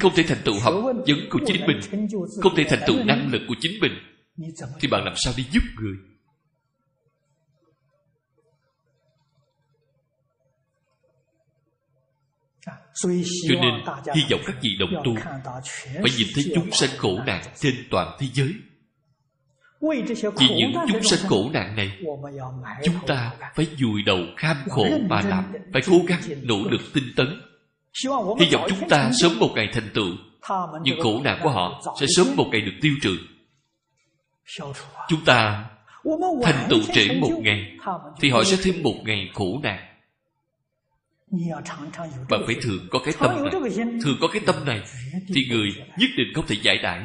không thể thành tựu học vấn của chính mình, không thể thành tựu năng lực của chính mình, thì bạn làm sao đi giúp người? Cho nên, hy vọng các vị đồng tu phải nhìn thấy chúng sanh khổ nạn trên toàn thế giới vì những chúng sanh khổ nạn này chúng ta phải dùi đầu kham khổ mà làm phải cố gắng nỗ lực tinh tấn. Hy vọng chúng ta sớm một ngày thành tựu. Những khổ nạn của họ sẽ sớm một ngày được tiêu trừ. Chúng ta thành tựu trễ một ngày thì họ sẽ thêm một ngày khổ nạn. Bạn phải thường có cái tâm này. thường có cái tâm này thì người nhất định không thể giải đãi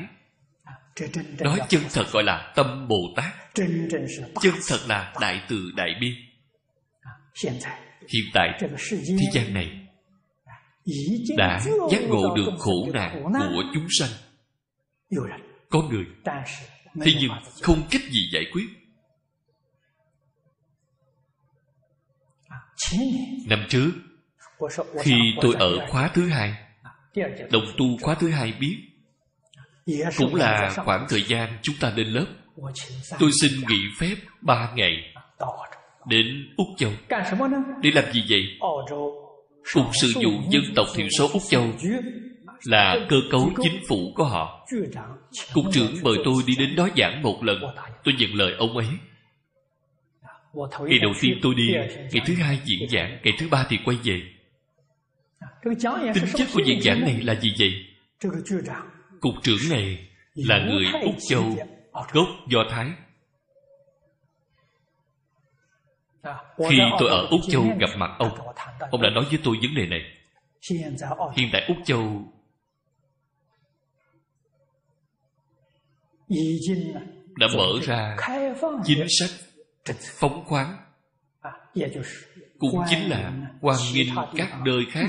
đó chân thật gọi là tâm Bồ Tát. Chân thật là đại từ đại bi. Hiện tại Thế gian này Đã giác ngộ được khổ nạn của chúng sanh. Có người. Thế nhưng không cách gì giải quyết. Năm trước Khi tôi ở khóa thứ hai Đồng tu khóa thứ hai biết cũng là khoảng thời gian chúng ta lên lớp. Tôi xin nghỉ phép ba ngày. Đến Úc Châu. Để làm gì vậy? Cục sự vụ dân tộc thiểu số Úc Châu Là cơ cấu chính phủ của họ. Cục trưởng mời tôi đi đến đó giảng một lần. Tôi nhận lời ông ấy. Ngày đầu tiên tôi đi Ngày thứ hai diễn giảng. Ngày thứ ba thì quay về. Tính chất của diễn giảng này là gì vậy? Cục trưởng này là người Úc Châu Gốc Do Thái. Khi tôi ở Úc Châu gặp mặt ông Ông đã nói với tôi vấn đề này. Hiện tại Úc Châu đã mở ra chính sách phóng khoáng. Cũng chính là quan nghênh các nơi khác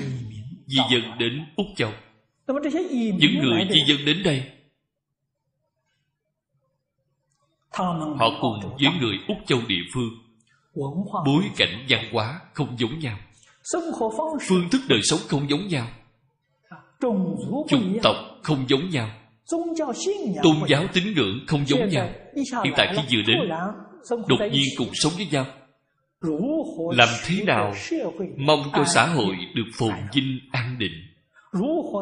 di dân đến Úc Châu những người di dân đến đây họ cùng với người Úc Châu địa phương bối cảnh văn hóa không giống nhau. Phương thức đời sống không giống nhau. Chủng tộc không giống nhau. Tôn giáo tín ngưỡng không giống nhau. hiện tại khi vừa đến đột nhiên cùng sống với nhau. làm thế nào mong cho xã hội được phồn vinh an định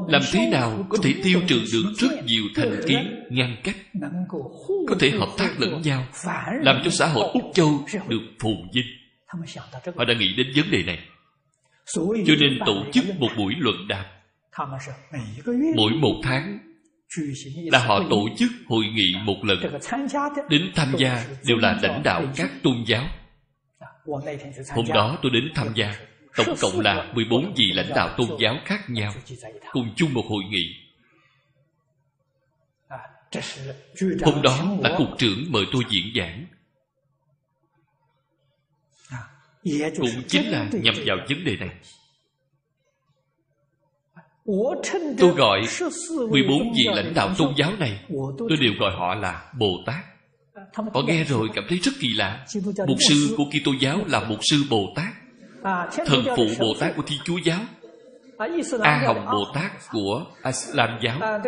làm thế nào có thể tiêu trừ được rất nhiều thành kiến ngăn cách? Có thể hợp tác lẫn nhau, làm cho xã hội úc châu được phồn vinh. Họ đã nghĩ đến vấn đề này. Cho nên tổ chức một buổi luận đàm. Mỗi một tháng, là họ tổ chức hội nghị một lần. Đến tham gia đều là lãnh đạo các tôn giáo. Hôm đó tôi đến tham gia tổng cộng là 14 vị lãnh đạo tôn giáo khác nhau cùng chung một hội nghị. Hôm đó là cục trưởng mời tôi diễn giảng. Cũng chính là nhằm vào vấn đề này. Tôi gọi 14 vị lãnh đạo tôn giáo này. Tôi đều gọi họ là Bồ Tát. Họ nghe rồi cảm thấy rất kỳ lạ. Mục sư của Kitô giáo là mục sư Bồ Tát Thần phụ Bồ Tát của Thiên Chúa giáo A Hồng Bồ Tát của Islam giáo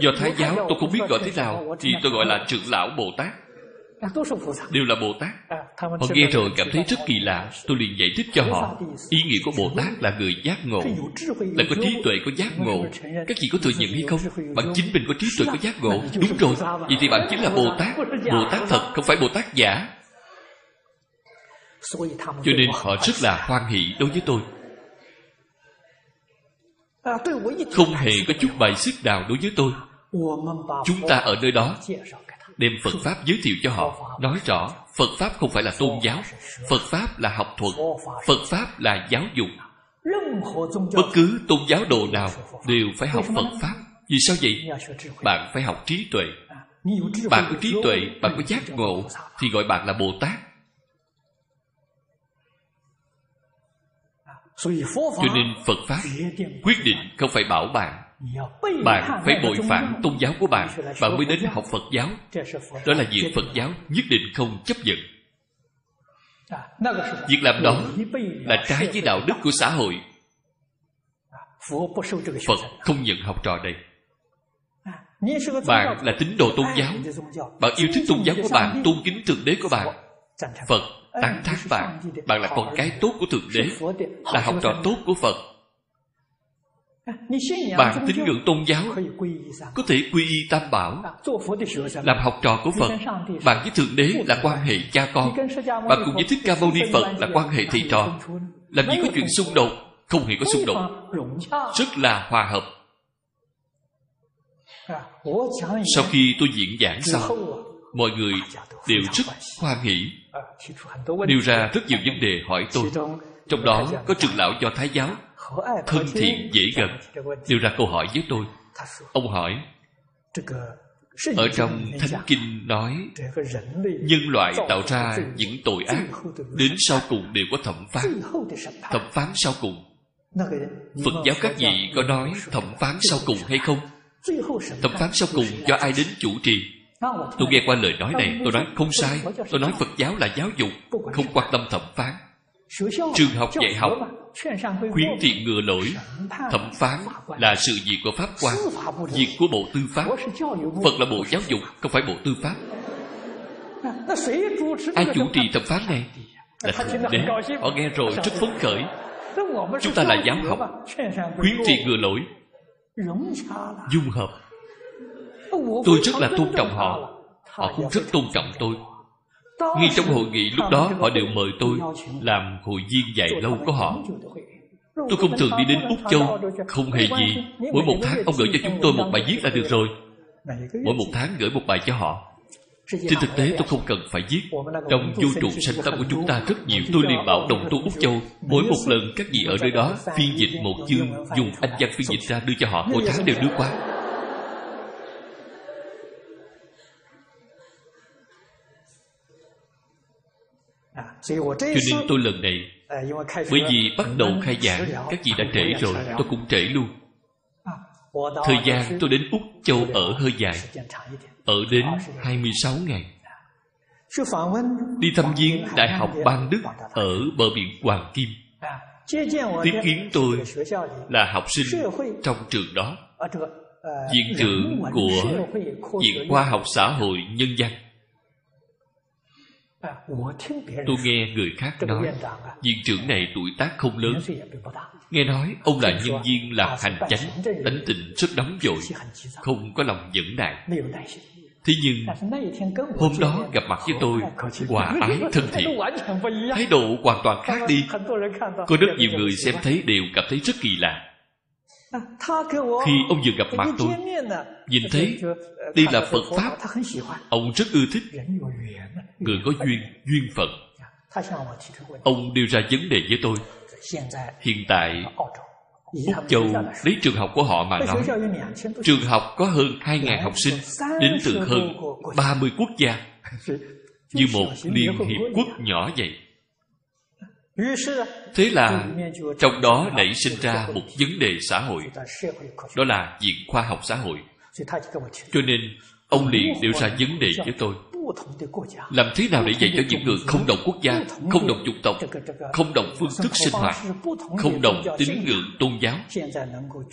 Do Thái giáo tôi không biết gọi thế nào Thì tôi gọi là trưởng lão Bồ Tát đều là Bồ Tát. Họ nghe rồi cảm thấy rất kỳ lạ, tôi liền giải thích cho họ. Ý nghĩa của Bồ Tát là người giác ngộ, là có trí tuệ, có giác ngộ. Các chị có thừa nhận hay không? Bạn chính mình có trí tuệ, có giác ngộ. Đúng rồi, vậy thì bạn chính là Bồ Tát. Bồ Tát thật, không phải Bồ Tát giả. Cho nên họ rất là hoan hỷ đối với tôi. Không hề có chút bài xích nào đối với tôi. Chúng ta ở nơi đó đem Phật Pháp giới thiệu cho họ. Nói rõ Phật Pháp không phải là tôn giáo. Phật Pháp là học thuật. Phật Pháp là giáo dục. Bất cứ tôn giáo đồ nào Đều phải học Phật Pháp? Vì sao vậy? Bạn phải học trí tuệ. Bạn có trí tuệ, bạn có giác ngộ Thì gọi bạn là Bồ Tát Cho nên Phật Pháp quyết định không phải bảo bạn. Bạn phải bội phản tôn giáo của bạn. Bạn mới đến học phật giáo. Đó là việc phật giáo nhất định không chấp nhận. Việc làm đó là trái với đạo đức của xã hội. Phật không nhận học trò này. Bạn là tín đồ tôn giáo. Bạn yêu thích tôn giáo của bạn tôn kính thượng đế của bạn. Phật tán thác bạn bạn là con cái tốt của thượng đế, là học trò tốt của phật. Bạn tín ngưỡng tôn giáo có thể quy y tam bảo, làm học trò của phật. Bạn với thượng đế là quan hệ cha con. Bạn cùng với thích ca mâu ni phật là quan hệ thầy trò. Làm gì có chuyện xung đột? Không hề có xung đột. Rất là hòa hợp. Sau khi tôi diễn giảng xong, mọi người đều rất hoan hỷ nêu ra rất nhiều vấn đề hỏi tôi. Trong đó có trường lão do thái giáo. Thân thiện dễ gần. Đưa ra câu hỏi với tôi. Ông hỏi ở trong thánh kinh nói nhân loại tạo ra những tội ác. đến sau cùng đều có thẩm phán. thẩm phán sau cùng. Phật giáo các vị có nói thẩm phán sau cùng hay không? Thẩm phán sau cùng do ai đến chủ trì tôi nghe qua lời nói này, tôi nói không sai. Tôi nói phật giáo là giáo dục, không quan tâm thẩm phán. Trường học dạy học, khuyến thiện ngừa lỗi, thẩm phán là sự việc của pháp quan, việc của bộ tư pháp. Phật là bộ giáo dục, không phải bộ tư pháp. Ai chủ trì thẩm phán này? Là thượng đế. Họ nghe rồi rất phấn khởi. Chúng ta là giáo học, khuyến trị ngừa lỗi, dung hợp tôi rất là tôn trọng họ. họ cũng rất tôn trọng tôi. Ngay trong hội nghị lúc đó họ đều mời tôi làm hội viên dạy lâu của họ. tôi không thường đi đến úc châu không hề gì. mỗi một tháng ông gửi cho chúng tôi một bài viết là được rồi. Mỗi một tháng gửi một bài cho họ. Trên thực tế tôi không cần phải viết. Trong vũ trụ sanh tâm của chúng ta rất nhiều. Tôi liền bảo đồng tu Úc Châu Mỗi một lần các vị ở nơi đó Phiên dịch một chương Dùng anh văn phiên dịch ra đưa cho họ Mỗi tháng đều đưa qua Cho nên tôi lần này Bởi vì bắt đầu khai giảng Các vị đã trễ rồi Tôi cũng trễ luôn. Thời gian tôi đến Úc Châu ở hơi dài Ở đến 26 ngày. Đi thăm viếng Đại học Ban Đức Ở bờ biển Hoàng Kim. Tiếp kiến tôi Là học sinh trong trường đó. Viện trưởng của Viện Khoa học Xã hội Nhân dân Tôi nghe người khác nói Viện trưởng này tuổi tác không lớn. Nghe nói ông là nhân viên làm hành chánh Đánh tình rất nóng vội Không có lòng dẫn đại Thế nhưng Hôm đó gặp mặt với tôi Hòa ái thân thiện. Thái độ hoàn toàn khác đi. Có rất nhiều người xem thấy đều cảm thấy rất kỳ lạ khi ông vừa gặp mặt tôi Nhìn thấy Đây là Phật Pháp. Ông rất ưa thích. Người có duyên, duyên phận. Ông đưa ra vấn đề với tôi. Hiện tại Úc Châu lấy trường học của họ mà nói Trường học có hơn 2.000 học sinh Đến từ hơn 30 quốc gia. Như một liên hiệp quốc nhỏ vậy Thế là trong đó nảy sinh ra một vấn đề xã hội。Đó là viện khoa học xã hội。Cho nên ông liền nêu ra vấn đề với tôi làm thế nào để dạy cho những người không đồng quốc gia không đồng chủng tộc không đồng phương thức sinh hoạt không đồng tín ngưỡng tôn giáo.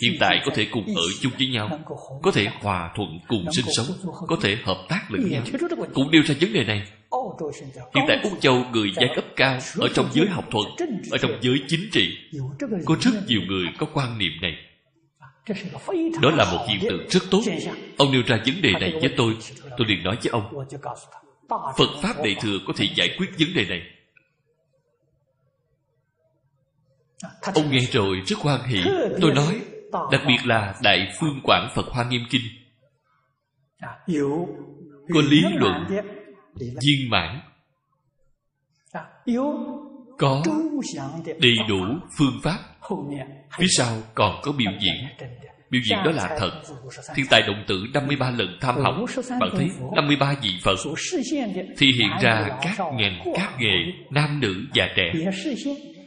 Hiện tại có thể cùng ở chung với nhau có thể hòa thuận cùng sinh sống có thể hợp tác lẫn nhau. cũng nêu ra vấn đề này. Hiện tại úc châu người giai cấp cao ở trong giới học thuật ở trong giới chính trị có rất nhiều người có quan niệm này đó là một hiện tượng rất tốt. Ông nêu ra vấn đề này với tôi. Tôi liền nói với ông, Phật Pháp Đại Thừa có thể giải quyết vấn đề này. Ông nghe rồi rất hoan hỷ. Tôi nói, Đặc biệt là Đại Phương Quảng Phật Hoa Nghiêm Kinh. Có lý luận, Viên mãn, Có đầy đủ phương pháp. Phía sau còn có biểu diễn. Biểu diễn đó là thật. Thiên tài động tử 53 lần tham học. Bạn thấy 53 vị Phật. Thì hiện ra các ngành, các nghề Nam nữ và trẻ.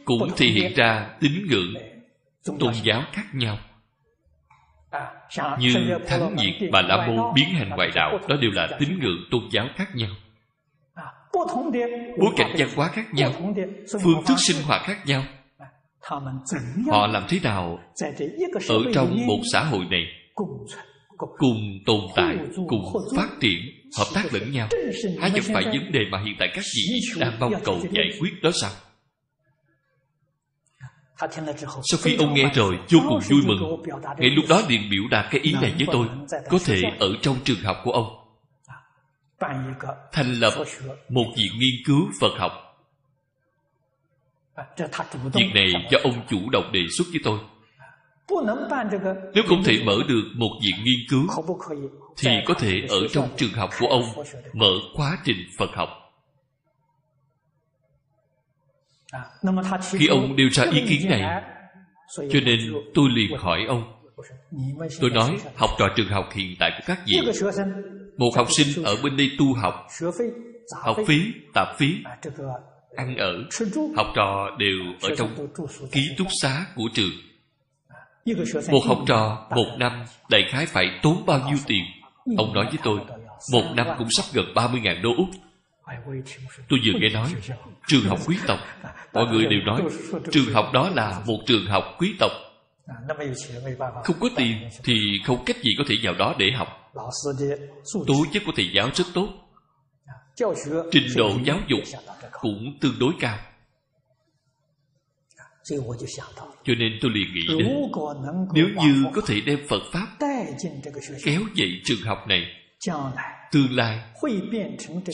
Cũng thì hiện ra tín ngưỡng Tôn giáo khác nhau. Như Thánh Nhiệt Bà La Môn biến hành ngoại đạo Đó đều là tín ngưỡng tôn giáo khác nhau. Bối cảnh văn hóa khác nhau. Phương thức sinh hoạt khác nhau họ làm thế nào ở trong một xã hội này cùng tồn tại cùng phát triển hợp tác lẫn nhau. há chẳng phải vấn đề mà hiện tại các vị đang mong cầu giải quyết đó sao? Sau khi ông nghe rồi vô cùng vui mừng. ngay lúc đó liền biểu đạt cái ý này với tôi. Có thể ở trong trường học của ông. Thành lập một viện nghiên cứu phật học Việc này do ông chủ động đề xuất với tôi. Nếu không thể mở được một viện nghiên cứu Thì có thể ở trong trường học của ông Mở quá trình Phật học. Khi ông đưa ra ý kiến này Cho nên tôi liền hỏi ông. Tôi nói học trò trường học hiện tại của các vị Một học sinh ở bên đây tu học. Học phí, tạp phí ăn ở học trò đều ở trong ký túc xá của trường. Một học trò một năm đại khái phải tốn bao nhiêu tiền? Ông nói với tôi một năm cũng sắp gần 30.000 đô úc. Tôi vừa nghe nói trường học quý tộc. Mọi người đều nói trường học đó là một trường học quý tộc. Không có tiền thì không cách gì có thể vào đó để học. Tố chất của thầy giáo rất tốt trình độ giáo dục cũng tương đối cao. cho nên tôi liền nghĩ đến nếu như có thể đem phật pháp kéo dậy trường học này tương lai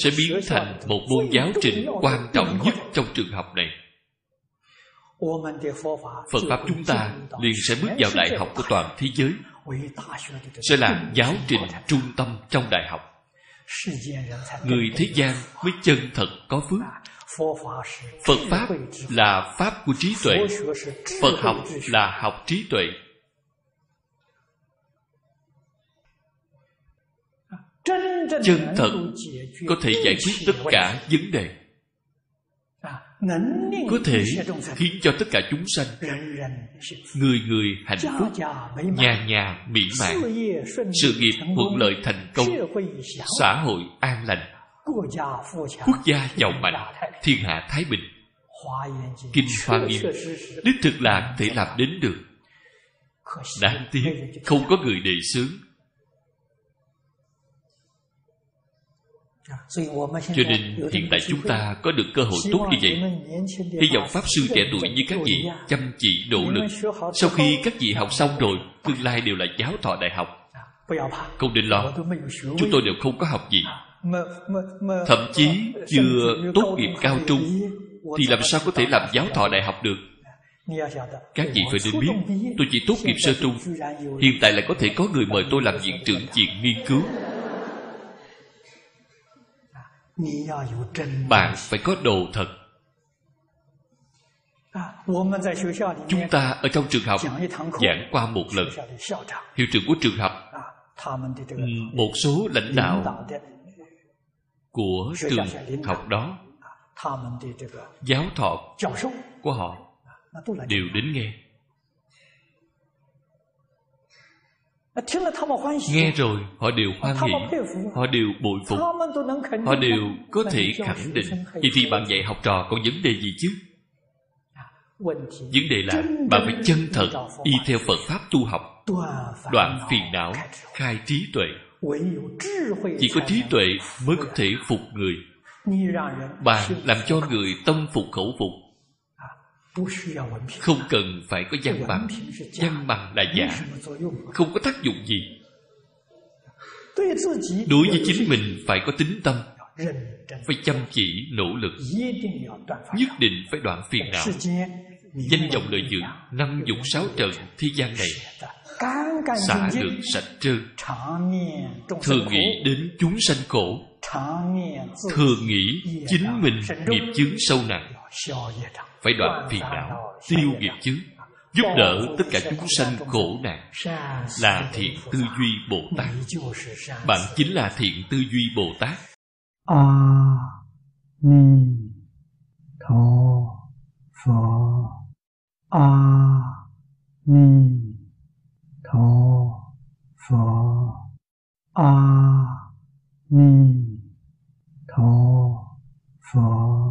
sẽ biến thành một môn giáo trình quan trọng nhất trong trường học này. Phật Pháp chúng ta liền sẽ bước vào đại học của toàn thế giới Sẽ là giáo trình trung tâm trong đại học Người thế gian mới chân thật có phước. Phật Pháp là Pháp của trí tuệ. Phật học là học trí tuệ. Chân thật có thể giải quyết tất cả vấn đề có thể khiến cho tất cả chúng sanh người người hạnh phúc nhà nhà mỹ mãn. sự nghiệp thuận lợi thành công. Xã hội an lành. Quốc gia giàu mạnh. Thiên hạ thái bình. Kinh hoa nghiêm. đích thực là thể làm đến được. Đáng tiếc không có người đề xướng Cho nên hiện tại chúng ta có được cơ hội tốt như vậy. Hy vọng Pháp Sư trẻ tuổi như các vị Chăm chỉ nỗ lực. Sau khi các vị học xong rồi Tương lai đều là giáo thọ đại học. Không nên lo Chúng tôi đều không có học gì. Thậm chí chưa tốt nghiệp cao trung Thì làm sao có thể làm giáo thọ đại học được? Các vị phải nên biết Tôi chỉ tốt nghiệp sơ trung. Hiện tại lại có thể có người mời tôi làm viện trưởng viện nghiên cứu bạn phải có đồ thật. Chúng ta ở trong trường học giảng qua một lần. Hiệu trưởng của trường học. Một số lãnh đạo của trường học đó. Giáo thọ của họ đều đến nghe Nghe rồi họ đều hoan hỷ Họ đều bội phục. Họ đều có thể khẳng định. Vậy thì bạn dạy học trò còn vấn đề gì chứ? Vấn đề là bạn phải chân thật Y theo Phật Pháp tu học. Đoạn phiền não Khai trí tuệ. Chỉ có trí tuệ mới có thể phục người. Bạn làm cho người tâm phục khẩu phục không cần phải có văn bằng. văn bằng là giả. không có tác dụng gì. đối với chính mình phải có tính tâm. Phải chăm chỉ nỗ lực. nhất định phải đoạn phiền não. danh vọng lợi dưỡng năm dụng sáu trận thế gian này. Xả lượng sạch trơn. thường nghĩ đến chúng sanh khổ. Thường nghĩ chính mình nghiệp chướng sâu nặng phải đoạn phiền não tiêu nghiệp chứ. Giúp đỡ tất cả chúng sanh khổ nạn. Là thiện tư duy bồ tát. Bạn chính là thiện tư duy bồ tát. A ni tho pho. A ni tho pho. A ni tho pho.